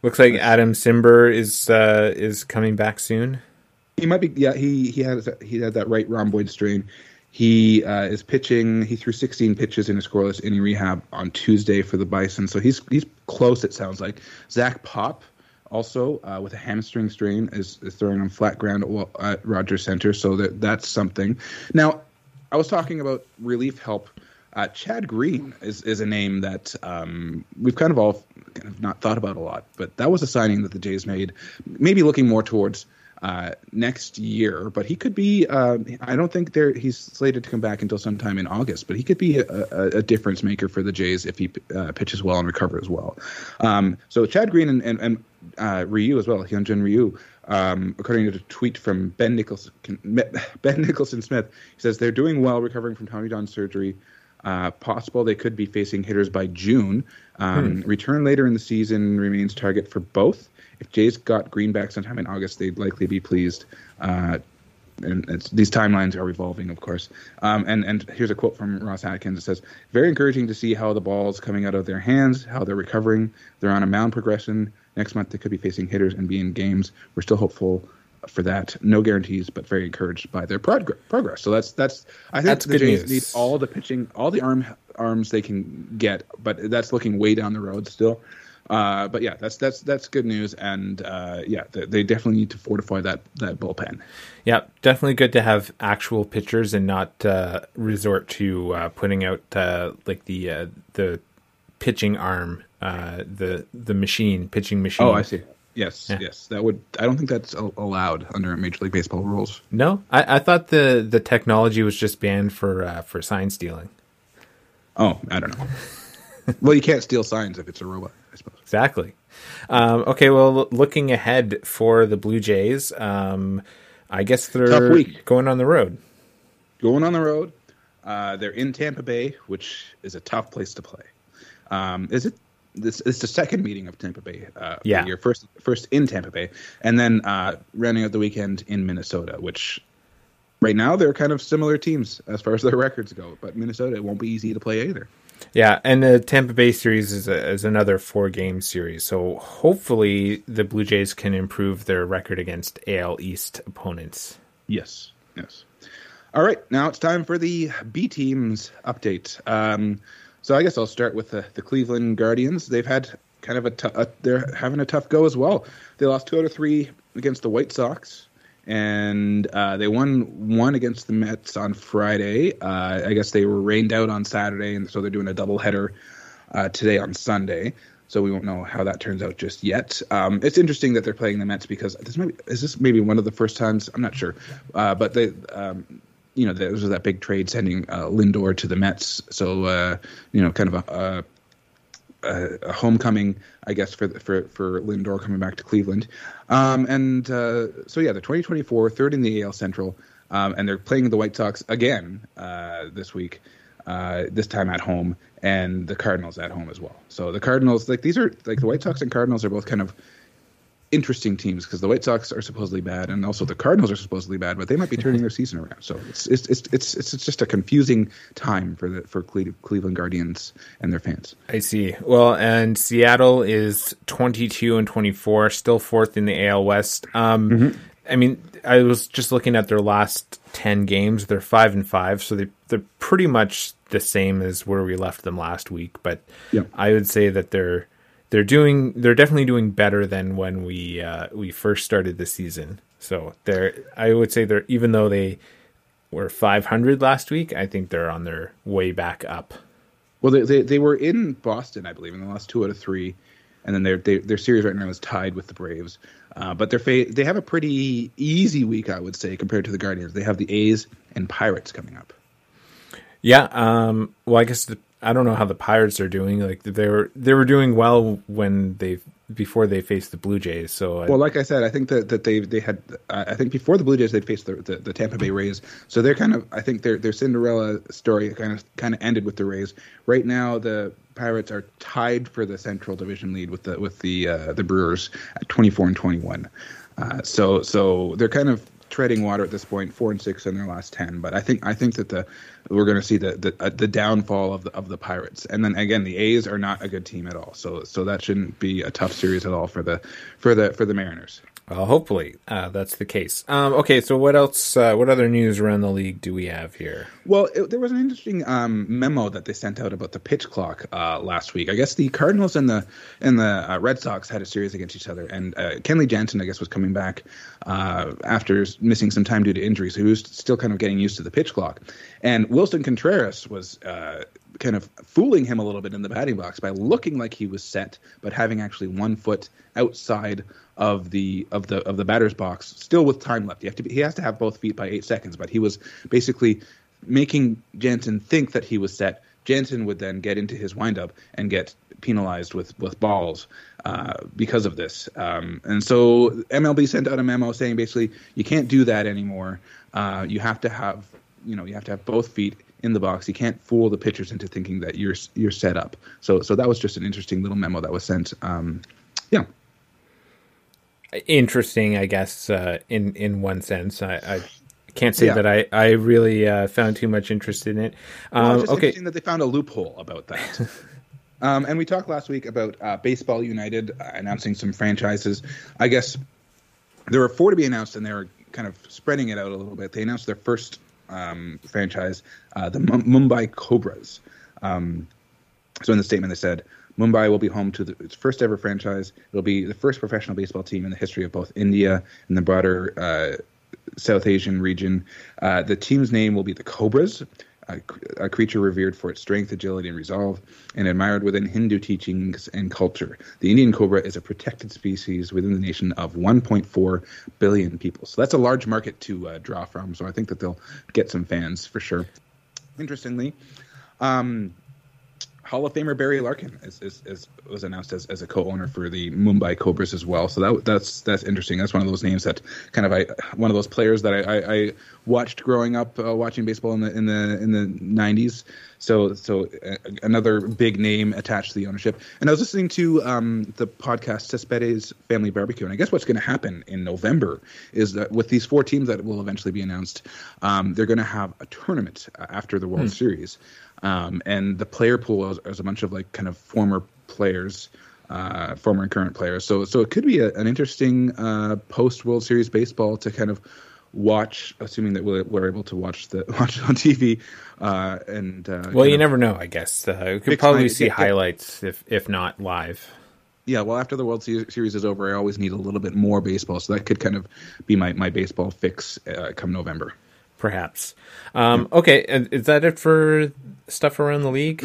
Speaker 1: Looks like Adam Cimber is uh, is coming back soon.
Speaker 2: He might be. Yeah, he he has he had that right rhomboid strain. He uh, is pitching. He threw 16 pitches in a scoreless inning rehab on Tuesday for the Bison, so he's he's close. It sounds like Zach Pop also uh, with a hamstring strain is, is throwing on flat ground at, at Rogers Center, so that that's something. Now, I was talking about relief help. Uh, Chad Green is, is a name that um, we've kind of all kind of not thought about a lot, but that was a signing that the Jays made, maybe looking more towards uh, next year. But he could be. Uh, I don't think there he's slated to come back until sometime in August, but he could be a, a, a difference maker for the Jays if he uh, pitches well and recovers well. Um, so Chad Green and and, and uh, Ryu as well, Hyunjin Ryu. Um, according to a tweet from Ben Nicholson, Ben Nicholson Smith, he says they're doing well, recovering from Tommy John surgery. Uh, possible they could be facing hitters by June. Um, Return later in the season remains target for both. If Jays got Green back sometime in August, they'd likely be pleased. Uh, and it's, these timelines are evolving, of course. Um, and and here's a quote from Ross Atkins. It says, "Very encouraging to see how the ball's coming out of their hands, how they're recovering. They're on a mound progression. Next month they could be facing hitters and be in games. We're still hopeful." For that, no guarantees, but very encouraged by their prog- progress. So that's that's. I think
Speaker 1: That's
Speaker 2: the Jays
Speaker 1: news.
Speaker 2: need all the pitching, all the arm arms they can get, but that's looking way down the road still. Uh, but yeah, that's that's that's good news, and uh, yeah, they, they definitely need to fortify that that bullpen.
Speaker 1: Yeah, definitely good to have actual pitchers and not uh, resort to uh, putting out uh, like the uh, the pitching arm, uh, the the machine pitching machine.
Speaker 2: Oh, I see. Yes,
Speaker 1: Yeah.
Speaker 2: yes, that would. I don't think that's allowed under Major League Baseball rules.
Speaker 1: No, I, I thought the the technology was just banned for uh, for sign stealing.
Speaker 2: Oh, I don't know. well, you can't steal signs if it's a robot.
Speaker 1: Exactly. Um, okay, well, looking ahead for the Blue Jays, um, I guess they're
Speaker 2: Tough week.
Speaker 1: going on the road.
Speaker 2: Going on the road. Uh, they're in Tampa Bay, which is a tough place to play. Um, is it? This is the second meeting of Tampa Bay. Uh,
Speaker 1: Yeah.
Speaker 2: year. first first in Tampa Bay, and then uh, rounding out the weekend in Minnesota, which right now they're kind of similar teams as far as their records go. But Minnesota, it won't be easy to play either.
Speaker 1: Yeah, and the Tampa Bay series is, a, is another four game series. So hopefully the Blue Jays can improve their record against AL East opponents.
Speaker 2: Yes, yes. All right, now it's time for the B teams update. Um, so I guess I'll start with the, the Cleveland Guardians. They've had kind of a, tou- a they're having a tough go as well. They lost two out of three against the White Sox, and uh, they won one against the Mets on Friday. Uh, I guess they were rained out on Saturday, and so they're doing a doubleheader uh, today on Sunday. So we won't know how that turns out just yet. Um, it's interesting that they're playing the Mets because this might be, is this maybe one of the first times I'm not sure, uh, but they um, you know there was that big trade sending uh, Lindor to the Mets, so uh, you know kind of a, a, a homecoming I guess for for for Lindor coming back to Cleveland, um, and uh, so yeah, they're 2024 third in the AL Central, um, and they're playing the White Sox again uh, this week uh, this time at home, and the Cardinals at home as well. So the Cardinals, like these are like the White Sox and Cardinals are both kind of interesting teams because the White Sox are supposedly bad, and also the Cardinals are supposedly bad, but they might be <laughs> turning their season around. So it's it's it's it's it's, just a confusing time for the for Cle- Cleveland Guardians and their fans.
Speaker 1: I see. Well, and Seattle is 22 and 24, still fourth in the AL West. Um, I mean, I was just looking at their last 10 games. They're 5 and 5, so they they're pretty much the same as where we left them last week, but
Speaker 2: Yeah.
Speaker 1: I would say that they're they're doing they're definitely doing better than when we uh, we first started the season. So they're I would say they're even though they were 500 last week, I think they're on their way back up.
Speaker 2: Well, they, they they were in Boston, I believe, in the last two out of three, and then their they, their series right now is tied with the Braves. Uh, but they're fa- they have a pretty easy week, I would say, compared to the Guardians. They have the A's and Pirates coming up.
Speaker 1: Yeah. Um, well, I guess the, I don't know how the Pirates are doing. Like they were they were doing well when they before they faced the Blue Jays. So I,
Speaker 2: Well, like I said, I think that, that they they had I think before the Blue Jays they'd faced the, the, the Tampa Bay Rays, so they're kind of I think their their Cinderella story kind of kind of ended with the Rays. Right now, the Pirates are tied for the Central Division lead with the with the uh, the Brewers at 24 and 21. Uh, so so they're kind of treading water at this point, four and six in their last ten. But I think I think that the we're going to see the the, uh, the downfall of the of the Pirates, and then again the A's are not a good team at all. So so that shouldn't be a tough series at all for the for the for the Mariners.
Speaker 1: Well, hopefully uh, that's the case. Um, okay, so what else? Uh, what other news around the league do we have here?
Speaker 2: Well, it, there was an interesting um, memo that they sent out about the pitch clock uh, last week. I guess the Cardinals and the and the uh, Red Sox had a series against each other, and uh, Kenley Jansen, I guess, was coming back uh, after missing some time due to injury, so he was still kind of getting used to the pitch clock. And Willson Contreras was uh, kind of fooling him a little bit in the batting box by looking like he was set, but having actually one foot outside of the of the of the batter's box, still with time left. You have to be, he has to have both feet by eight seconds, but he was basically making Jansen think that he was set. Jansen would then get into his windup and get penalized with with balls uh, because of this. Um, and so MLB sent out a memo saying basically you can't do that anymore. Uh, you have to have you know you have to have both feet in the box. You can't fool the pitchers into thinking that you're you're set up. So so that was just an interesting little memo that was sent. Um, yeah.
Speaker 1: Interesting, I guess. Uh, in in one sense, I, I can't say
Speaker 2: Yeah.
Speaker 1: that I I really uh, found too much interest in it. Um,
Speaker 2: it's just
Speaker 1: okay,
Speaker 2: interesting that they found a loophole about that. <laughs> um, and we talked last week about uh, Baseball United uh, announcing some franchises. I guess there were four to be announced, and they were kind of spreading it out a little bit. They announced their first um, franchise, uh, the M- Mumbai Cobras. Um, so in the statement, they said Mumbai will be home to the, its first ever franchise. It'll be the first professional baseball team in the history of both India and the broader uh, South Asian region. Uh, the team's name will be the Cobras, a, a creature revered for its strength, agility, and resolve, and admired within Hindu teachings and culture. The Indian cobra is a protected species within the nation of 1.4 billion people. So that's a large market to uh, draw from. So I think that they'll get some fans for sure. Interestingly, um, Hall of Famer Barry Larkin is, is, is was announced as, as a co-owner for the Mumbai Cobras as well. So that that's that's interesting. That's one of those names that kind of I one of those players that I, I, I watched growing up uh, watching baseball in the in the in the '90s. So so uh, another big name attached to the ownership. And I was listening to um, the podcast Cespedes Family Barbecue, and I guess what's going to happen in November is that with these four teams that will eventually be announced, um, they're going to have a tournament uh, after the World Series, um, and the player pool is, is a bunch of like kind of former players. Uh, former and current players, so so it could be a, an interesting uh, post World Series baseball to kind of watch, assuming that we're, we're able to watch the <laughs> watch it on TV. Uh, and uh,
Speaker 1: Well, you never know. I guess uh, you could probably
Speaker 2: my-
Speaker 1: see
Speaker 2: get-
Speaker 1: highlights if if not live.
Speaker 2: Yeah, well, after the World Series is over, I always need a little bit more baseball, so that could kind of be my my baseball fix uh, come November.
Speaker 1: perhaps. Um, okay, is that it for stuff around the league?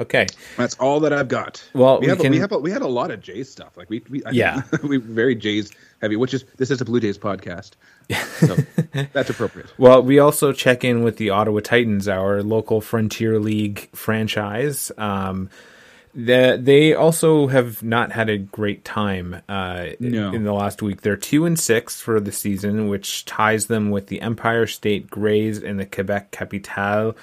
Speaker 1: Okay,
Speaker 2: That's all that I've got.
Speaker 1: Well,
Speaker 2: we,
Speaker 1: we
Speaker 2: have a, we have a, we had a lot of Jays stuff. Like we, we I
Speaker 1: Yeah. <laughs>
Speaker 2: we very Jays heavy, which is this is a Blue Jays podcast, <laughs> so that's appropriate.
Speaker 1: Well, we also check in with the Ottawa Titans, our local Frontier League franchise. Um, the, they also have not had a great time uh,
Speaker 2: No.
Speaker 1: in the last week. They're two and six for the season, which ties them with the Empire State Greys and the Quebec Capitale.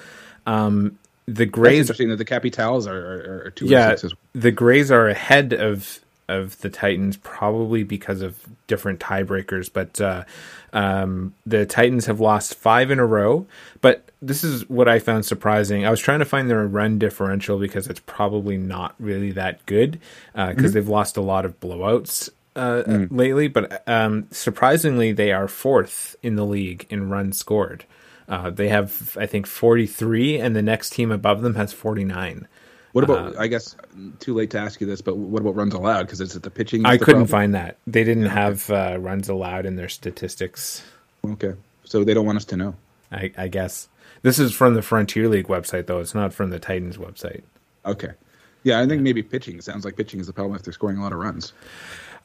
Speaker 1: Um, the
Speaker 2: It's
Speaker 1: Greys
Speaker 2: interesting that the Capitals are, are, are two
Speaker 1: yeah,
Speaker 2: and six. As
Speaker 1: the Greys are ahead of of the Titans probably because of different tiebreakers, but uh, um, the Titans have lost five in a row. But this is what I found surprising. I was trying to find their run differential because it's probably not really that good because they've lost a lot of blowouts. Uh, lately, but um, surprisingly, they are fourth in the league in runs scored. Uh, they have, I think, 43, and the next team above them has 49.
Speaker 2: What about?
Speaker 1: Uh,
Speaker 2: I guess too late to ask you this, but what about runs allowed? Because it's at the pitching.
Speaker 1: I
Speaker 2: the
Speaker 1: couldn't
Speaker 2: problem?
Speaker 1: find that. They didn't have uh, runs allowed in their statistics.
Speaker 2: Okay, so they don't want us to know.
Speaker 1: I, I guess this is from the Frontier League website, though. It's not from the Titans website.
Speaker 2: Okay, yeah, I think maybe pitching. It sounds like pitching is the problem if they're scoring a lot of runs.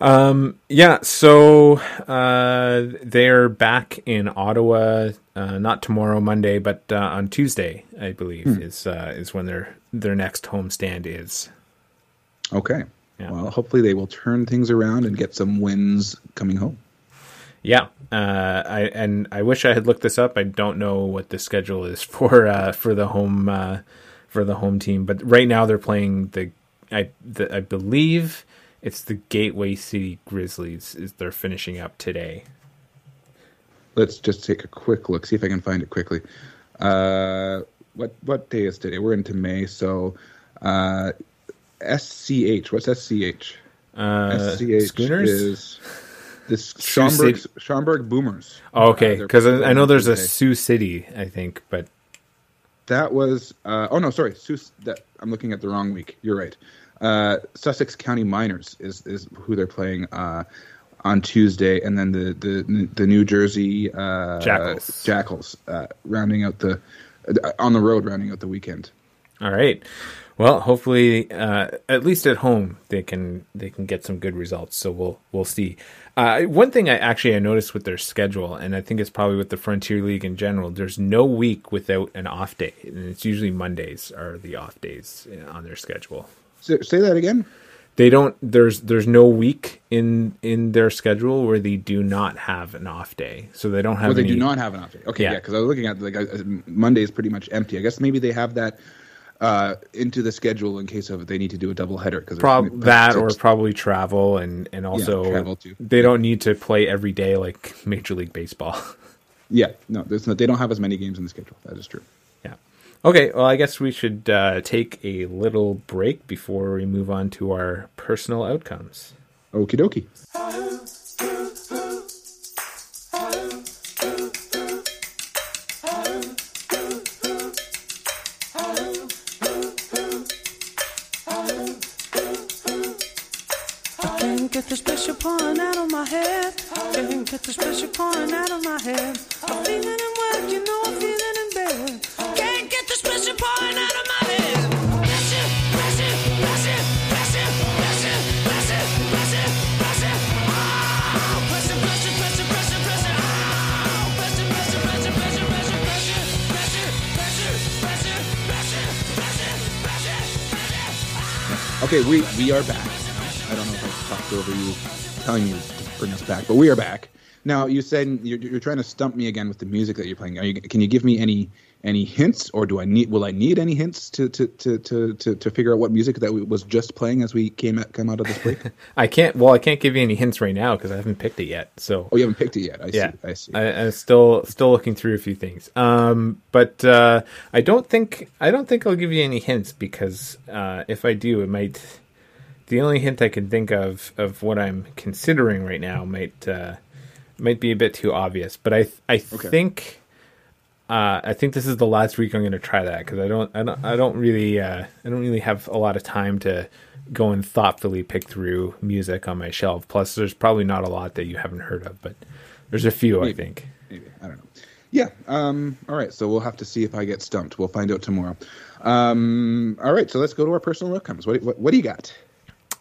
Speaker 1: Yeah, so uh, they're back in Ottawa, uh, not tomorrow, Monday, but uh, on Tuesday, I believe, is uh, is when their their next homestand is.
Speaker 2: Okay.
Speaker 1: Yeah.
Speaker 2: Well, hopefully they will turn things around and get some wins coming home.
Speaker 1: Yeah, uh, I and I wish I had looked this up. I don't know what the schedule is <laughs> for uh, for the home uh, for the home team, but right now they're playing the I the, I believe it's the Gateway City Grizzlies. Is they're finishing up today.
Speaker 2: Let's just take a quick look, see if I can find it quickly. Uh, what what day is today? We're into May, so uh, SCH. What's SCH?
Speaker 1: Uh,
Speaker 2: SCH
Speaker 1: Schooners.
Speaker 2: is <laughs> this Schaumburg
Speaker 1: City-
Speaker 2: Schaumburg Boomers.
Speaker 1: oh, okay,
Speaker 2: Uh,
Speaker 1: because I, I know there's a Sioux City, I think, but
Speaker 2: That was uh, oh no, sorry, Sioux. That I'm looking at the wrong week. You're right. Uh, Sussex County Miners is is who they're playing uh, on Tuesday, and then the the the New Jersey uh,
Speaker 1: Jackals.
Speaker 2: Jackals uh, rounding out the uh, on the road, rounding out the weekend.
Speaker 1: All right. Well, hopefully, uh, at least at home, they can they can get some good results. So we'll we'll see. Uh, one thing I actually I noticed with their schedule, and I think it's probably with the Frontier League in general. There's no week without an off day, and it's usually Mondays are the off days on their schedule.
Speaker 2: Say, say that again.
Speaker 1: They don't. There's there's no week in in their schedule where they do not have an off day. So they don't have.
Speaker 2: Well, they
Speaker 1: any,
Speaker 2: do not have an off day. Okay,
Speaker 1: Yeah.
Speaker 2: yeah, because I was looking at like uh, Monday is pretty much empty. I guess maybe they have that uh, into the schedule in case of they need to do a double header. Because
Speaker 1: Prob- that or probably travel and and also
Speaker 2: travel too.
Speaker 1: they don't need to play every day like Major League Baseball. <laughs>
Speaker 2: yeah, no, there's no, they don't have as many games in the schedule. That is true.
Speaker 1: Yeah. Okay. Well, I guess we should uh, take a little break before we move on to our personal outcomes.
Speaker 2: Okie dokie.
Speaker 3: I can't get the special pouring out of my head. Can't get the special pouring out of my head. I'm feeling in work, you know I'm feeling
Speaker 2: Okay, we we are back. I don't know if I talked over you, telling you to bring us back, but we are back. Now you said you're, you're trying to stump me again with the music that you're playing. Are you, can you give me any any hints, or do I need? Will I need any hints to to to to to, to figure out what music that we, was just playing as we came at, come out of this break? <laughs>
Speaker 1: I can't. Well, I can't give you any hints right now because I haven't picked it yet. So
Speaker 2: oh, you haven't picked it yet. I
Speaker 1: yeah,
Speaker 2: see. I see.
Speaker 1: I, I'm still still looking through a few things. Um, but uh, I don't think I don't think I'll give you any hints because uh, if I do, it might. The only hint I can think of of what I'm considering right now might uh, might be a bit too obvious. But I I
Speaker 2: Okay.
Speaker 1: think. Uh, I think this is the last week I'm going to try that because I don't, I don't, I don't really, uh, I don't really have a lot of time to go and thoughtfully pick through music on my shelf. Plus, there's probably not a lot that you haven't heard of, but there's a few I think.
Speaker 2: Maybe I don't know. Yeah. Um. All right. So we'll have to see if I get stumped. We'll find out tomorrow. Um. All right. So let's go to our personal outcomes. What what, what do you got?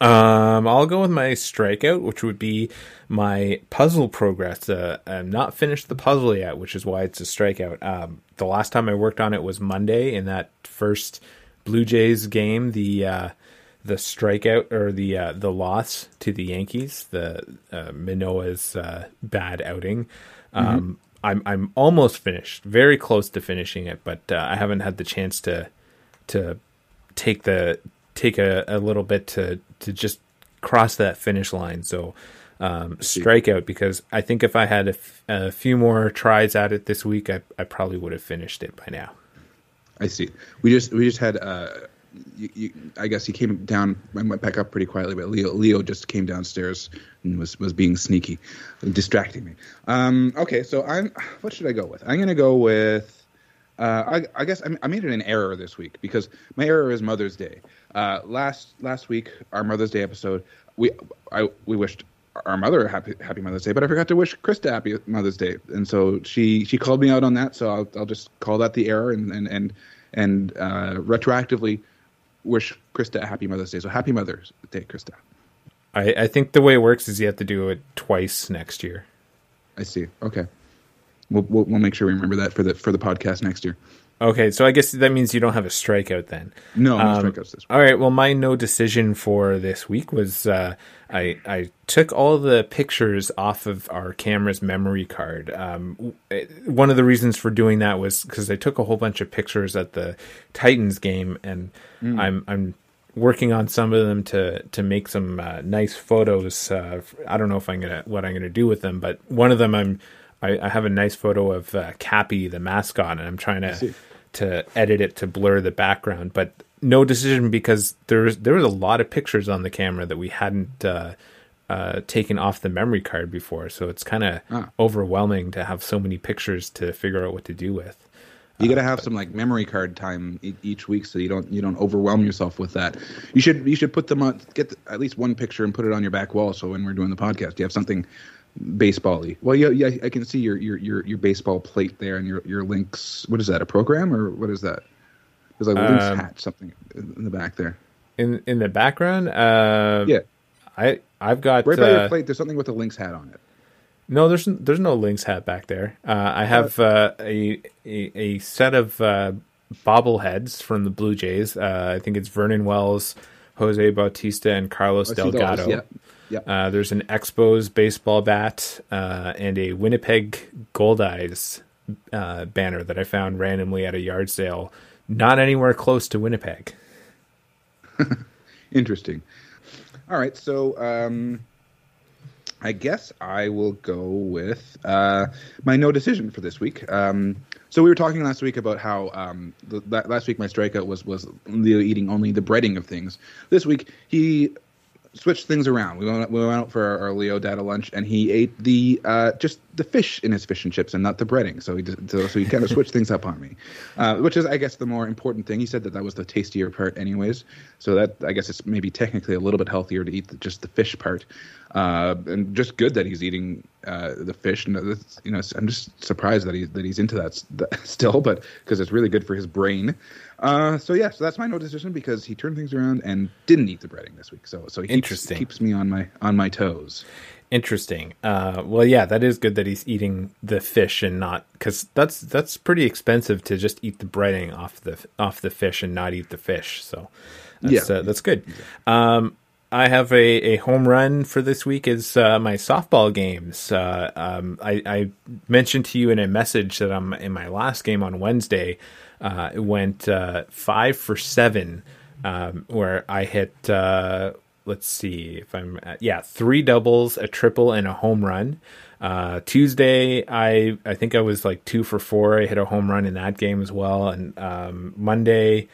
Speaker 1: Um, I'll go with my strikeout, which would be my puzzle progress. Uh, I'm not finished the puzzle yet, which is why it's a strikeout. Um, the last time I worked on it was Monday in that first Blue Jays game. The uh, the strikeout or the uh, the loss to the Yankees, the uh, Manoah's uh, bad outing. Um, I'm I'm almost finished, very close to finishing it, but uh, I haven't had the chance to to take the take a, a little bit to to just cross that finish line. So um, strikeout because I think if I had a, f- a few more tries at it this week, I, I probably would have finished it by now.
Speaker 2: I see. We just we just had. Uh, you, you, I guess he came down and went back up pretty quietly, but Leo Leo just came downstairs and was was being sneaky, distracting me. Um. Okay. So I'm. What should I go with? I'm gonna go with. Uh, I, I guess I, I made it an error this week because my error is Mother's Day. Uh, last last week, our Mother's Day episode, we I we wished our mother a happy Happy Mother's Day, but I forgot to wish Krista Happy Mother's Day, and so she she called me out on that. So I'll I'll just call that the error and and and and uh, retroactively wish Krista a Happy Mother's Day. So Happy Mother's Day, Krista.
Speaker 1: I, I think the way it works is you have to do it twice next year.
Speaker 2: I see. Okay, we'll we'll, we'll make sure we remember that for the for the podcast next year.
Speaker 1: Okay, so I guess that means you don't have a strikeout then.
Speaker 2: No, no
Speaker 1: Um,
Speaker 2: strikeouts this week.
Speaker 1: All right. Well, my no decision for this week was uh, I I took all the pictures off of our camera's memory card. Um, one of the reasons for doing that was because I took a whole bunch of pictures at the Titans game, and I'm I'm working on some of them to to make some uh, nice photos. Uh, I don't know if I'm gonna what I'm gonna do with them, but one of them I'm I, I have a nice photo of uh, Cappy the mascot, and I'm trying to to edit it to blur the background, but no decision because there was there was a lot of pictures on the camera that we hadn't uh, uh, taken off the memory card before, so it's kind of
Speaker 2: Ah.
Speaker 1: overwhelming to have so many pictures to figure out what to do with.
Speaker 2: You got to have some like memory card time e- each week, so you don't you don't overwhelm yourself with that. You should you should put them on get the, at least one picture and put it on your back wall. So when we're doing the podcast, you have something baseball-y. Well, yeah, yeah, I can see your your your, your baseball plate there and your your Lynx. What is that? A program or what is that? There's like a Lynx
Speaker 1: Um,
Speaker 2: hat something in the back there.
Speaker 1: In in the background, uh,
Speaker 2: Yeah,
Speaker 1: I I've got
Speaker 2: right by
Speaker 1: uh,
Speaker 2: your plate. There's something with a Lynx hat on it.
Speaker 1: No, there's there's no Lynx hat back there. Uh, I have uh, a, a a set of uh, bobbleheads from the Blue Jays. Uh, I think it's Vernon Wells, Jose Bautista, and Carlos
Speaker 2: those,
Speaker 1: Delgado.
Speaker 2: Yeah, yeah.
Speaker 1: Uh, there's an Expos baseball bat uh, and a Winnipeg Goldeyes uh, banner that I found randomly at a yard sale, not anywhere close to Winnipeg. <laughs>
Speaker 2: Interesting. All right, so um, I guess I will go with uh, my no decision for this week. Um, so we were talking last week about how um, the, la- last week my strikeout was was Leo eating only the breading of things. This week he switched things around. We went, we went out for our, our Leo data lunch, and he ate the uh, just the fish in his fish and chips, and not the breading. So he so, so he kind of switched things up on me, uh, which is I guess the more important thing. He said that that was the tastier part, anyways. So that I guess it's maybe technically a little bit healthier to eat the, just the fish part, uh, and just good that he's eating uh, the fish. And you know, I'm just surprised that he that he's into that, <laughs> that still, but because it's really good for his brain. Uh, so yeah, so that's my no decision because he turned things around and didn't eat the breading this week. So so he keeps, keeps me on my on my toes.
Speaker 1: Interesting. Uh, well, yeah, that is good that he's eating the fish and not because that's that's pretty expensive to just eat the breading off the off the fish and not eat the fish. So that's
Speaker 2: Yeah.
Speaker 1: uh, that's good. Um, I have a, a home run for this week is uh, my softball games. Uh, um, I, I mentioned to you in a message that I'm in my last game on Wednesday. Uh, it went uh, five for seven, um, where I hit. Let's see if I'm at, yeah three doubles, a triple, and a home run. Uh, Tuesday, I I think I was like two for four. I hit a home run in that game as well, and um, Monday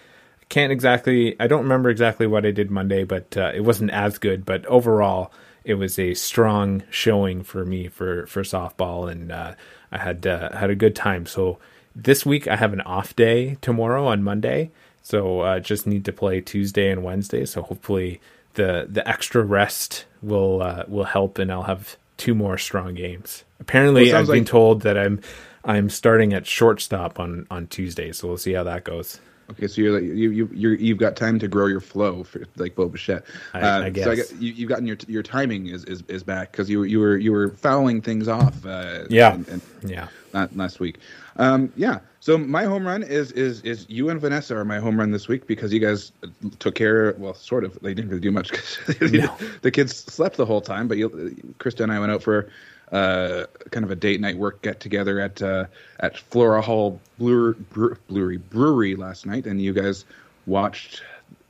Speaker 1: can't exactly i don't remember exactly what i did monday but uh, it wasn't as good. But overall it was a strong showing for me for for softball. And uh, i had uh, had a good time. So this week i have an off day tomorrow on monday. So uh, just need to play tuesday and wednesday. So hopefully the the extra rest will uh, will help and i'll have two more strong games apparently
Speaker 2: Well,
Speaker 1: i've
Speaker 2: sounds
Speaker 1: been
Speaker 2: like-
Speaker 1: told that i'm i'm starting at shortstop on on tuesday so we'll see how that goes
Speaker 2: Okay, so you're like you you you're, you've got time to grow your flow, for, like Bo Bichette.
Speaker 1: I-
Speaker 2: Uh,
Speaker 1: I
Speaker 2: So I
Speaker 1: guess.
Speaker 2: get, you, you've gotten your your timing is is, is back because you were you were you were fouling things off. Uh,
Speaker 1: Yeah.
Speaker 2: and- and
Speaker 1: yeah
Speaker 2: last week. Um, yeah. So my home run is is is you and Vanessa are my home run this week because you guys took care. Well, sort of. They didn't really do much because <laughs>
Speaker 1: No.
Speaker 2: the kids slept the whole time. But you, Krista and I went out for uh, kind of a date night work get together at uh, at Flora Hall Brewer, Brewer, Brewery Brewery last night, and you guys watched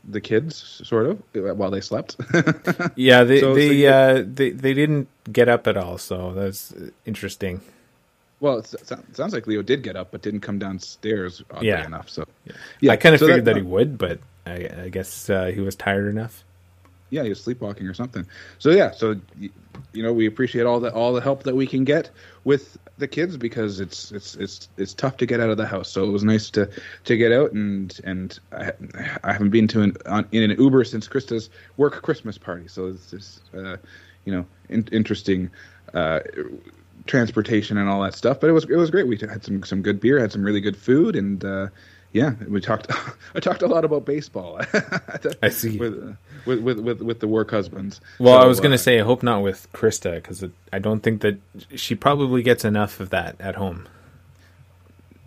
Speaker 2: the kids sort of while they slept. <laughs>
Speaker 1: Yeah, they
Speaker 2: So- so
Speaker 1: they
Speaker 2: you-
Speaker 1: uh, they they didn't get up at all, so that's interesting.
Speaker 2: Well, it sounds like Leo did get up, but didn't come downstairs oddly
Speaker 1: Yeah.
Speaker 2: enough. So yeah,
Speaker 1: I kind of
Speaker 2: so
Speaker 1: figured that, he would, but I, I guess uh, he was tired enough.
Speaker 2: yeah, he was sleepwalking or something. So yeah, so you know, we appreciate all the all the help that we can get with the kids because it's it's it's it's tough to get out of the house. So it was nice to to get out and and I, I haven't been to an on, in an Uber since Krista's work Christmas party. So it's just uh, you know in, interesting. Uh, transportation and all that stuff but it was it was great. We had some some good beer had some really good food and uh yeah we talked <laughs> i talked a lot about baseball. <laughs>
Speaker 1: I see.
Speaker 2: with uh, with with with, with the work husbands.
Speaker 1: Well, I was going
Speaker 2: uh,
Speaker 1: to say I hope not with Krista because I don't think that she probably gets enough of that at home.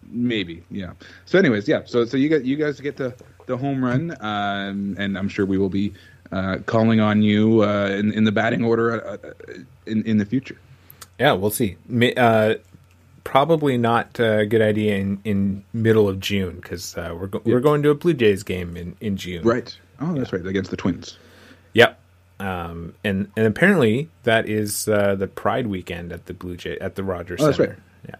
Speaker 2: maybe yeah. So anyways yeah so so you get you guys get the the home run um and i'm sure we will be uh calling on you uh in, in the batting order uh, uh, in in the future
Speaker 1: Yeah, we'll see. Uh, probably not a good idea in, in middle of June because uh, we're go- we're going to a Blue Jays game in, in June.
Speaker 2: right oh that's right against the twins
Speaker 1: Yep. Um, and and apparently that is uh, the Pride weekend at the Blue Jay at the Rogers
Speaker 2: Oh, that's
Speaker 1: Center.
Speaker 2: right.
Speaker 1: Yeah.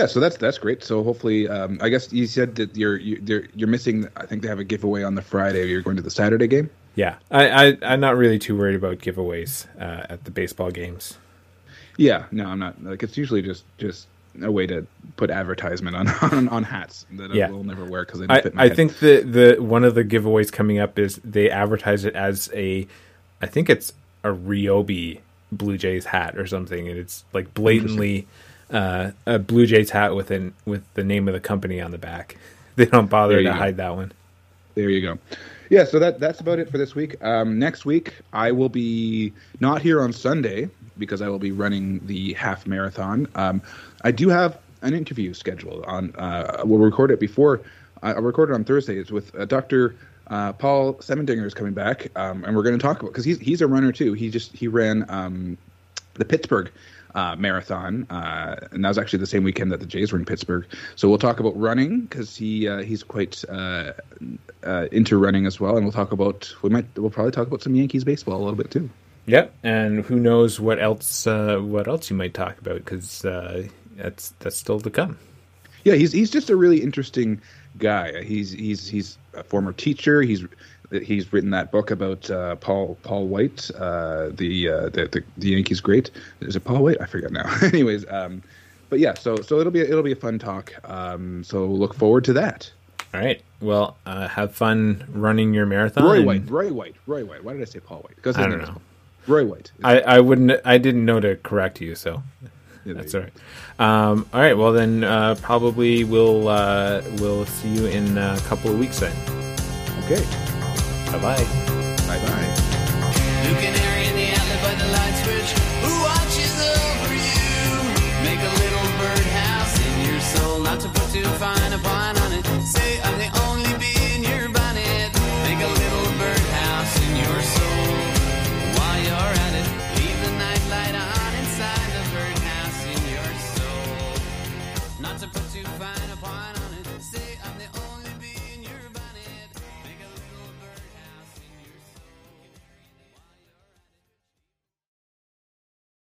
Speaker 2: Yeah, so that's that's great. So hopefully, um, I guess you said that you're you, you're, you're missing. I think they have a giveaway on the Friday. You're going to the Saturday game.
Speaker 1: Yeah, I, I I'm not really too worried about giveaways uh, at the baseball games.
Speaker 2: Yeah, no, I'm not. Like it's usually just just a way to put advertisement on <laughs> on, on hats that
Speaker 1: Yeah.
Speaker 2: I will never wear because they don't
Speaker 1: I,
Speaker 2: fit my
Speaker 1: I
Speaker 2: head.
Speaker 1: think the the one of the giveaways coming up is they advertise it as a, I think it's a Ryobi Blue Jays hat or something, and it's like blatantly uh, a Blue Jays hat with an with the name of the company on the back. <laughs> They don't bother to
Speaker 2: go.
Speaker 1: hide that one.
Speaker 2: There you go. Yeah, so that that's about it for this week. Um, next week, I will be not here on Sunday because I will be running the half marathon. Um, I do have an interview scheduled on. Uh, we'll record it before. I'll record it on Thursday. It's with uh, Dr. Uh, Paul Semendinger is coming back, um, and we're going to talk about because he's he's a runner too. He just he ran um, the Pittsburgh uh, marathon, uh, and that was actually the same weekend that the Jays were in Pittsburgh. So we'll talk about running because he uh, he's quite uh, uh, into running as well, and we'll talk about we might we'll probably talk about some Yankees baseball a little bit too.
Speaker 1: Yep, and who knows what else uh, what else you might talk about because uh, that's that's still to come.
Speaker 2: Yeah, he's he's just a really interesting guy. He's he's he's a former teacher. He's he's written that book about uh, Paul Paul White, uh, the, uh, the the the Yankees great. Is it Paul White? I forget now. <laughs> Anyways, um, but yeah, so so it'll be it'll be a fun talk. Um, so look forward to that.
Speaker 1: All right, well, uh, have fun running your marathon.
Speaker 2: Roy White, Roy White, Roy White. Why did I say Paul White? Because
Speaker 1: I don't know.
Speaker 2: Roy White.
Speaker 1: I, I wouldn't. I didn't know to correct you, so
Speaker 2: yeah,
Speaker 1: that's
Speaker 2: you
Speaker 1: all right. Um, all right. Well, then uh, probably we'll uh, we'll see you in a couple of weeks then.
Speaker 2: Okay. Bye bye.
Speaker 1: Bye bye.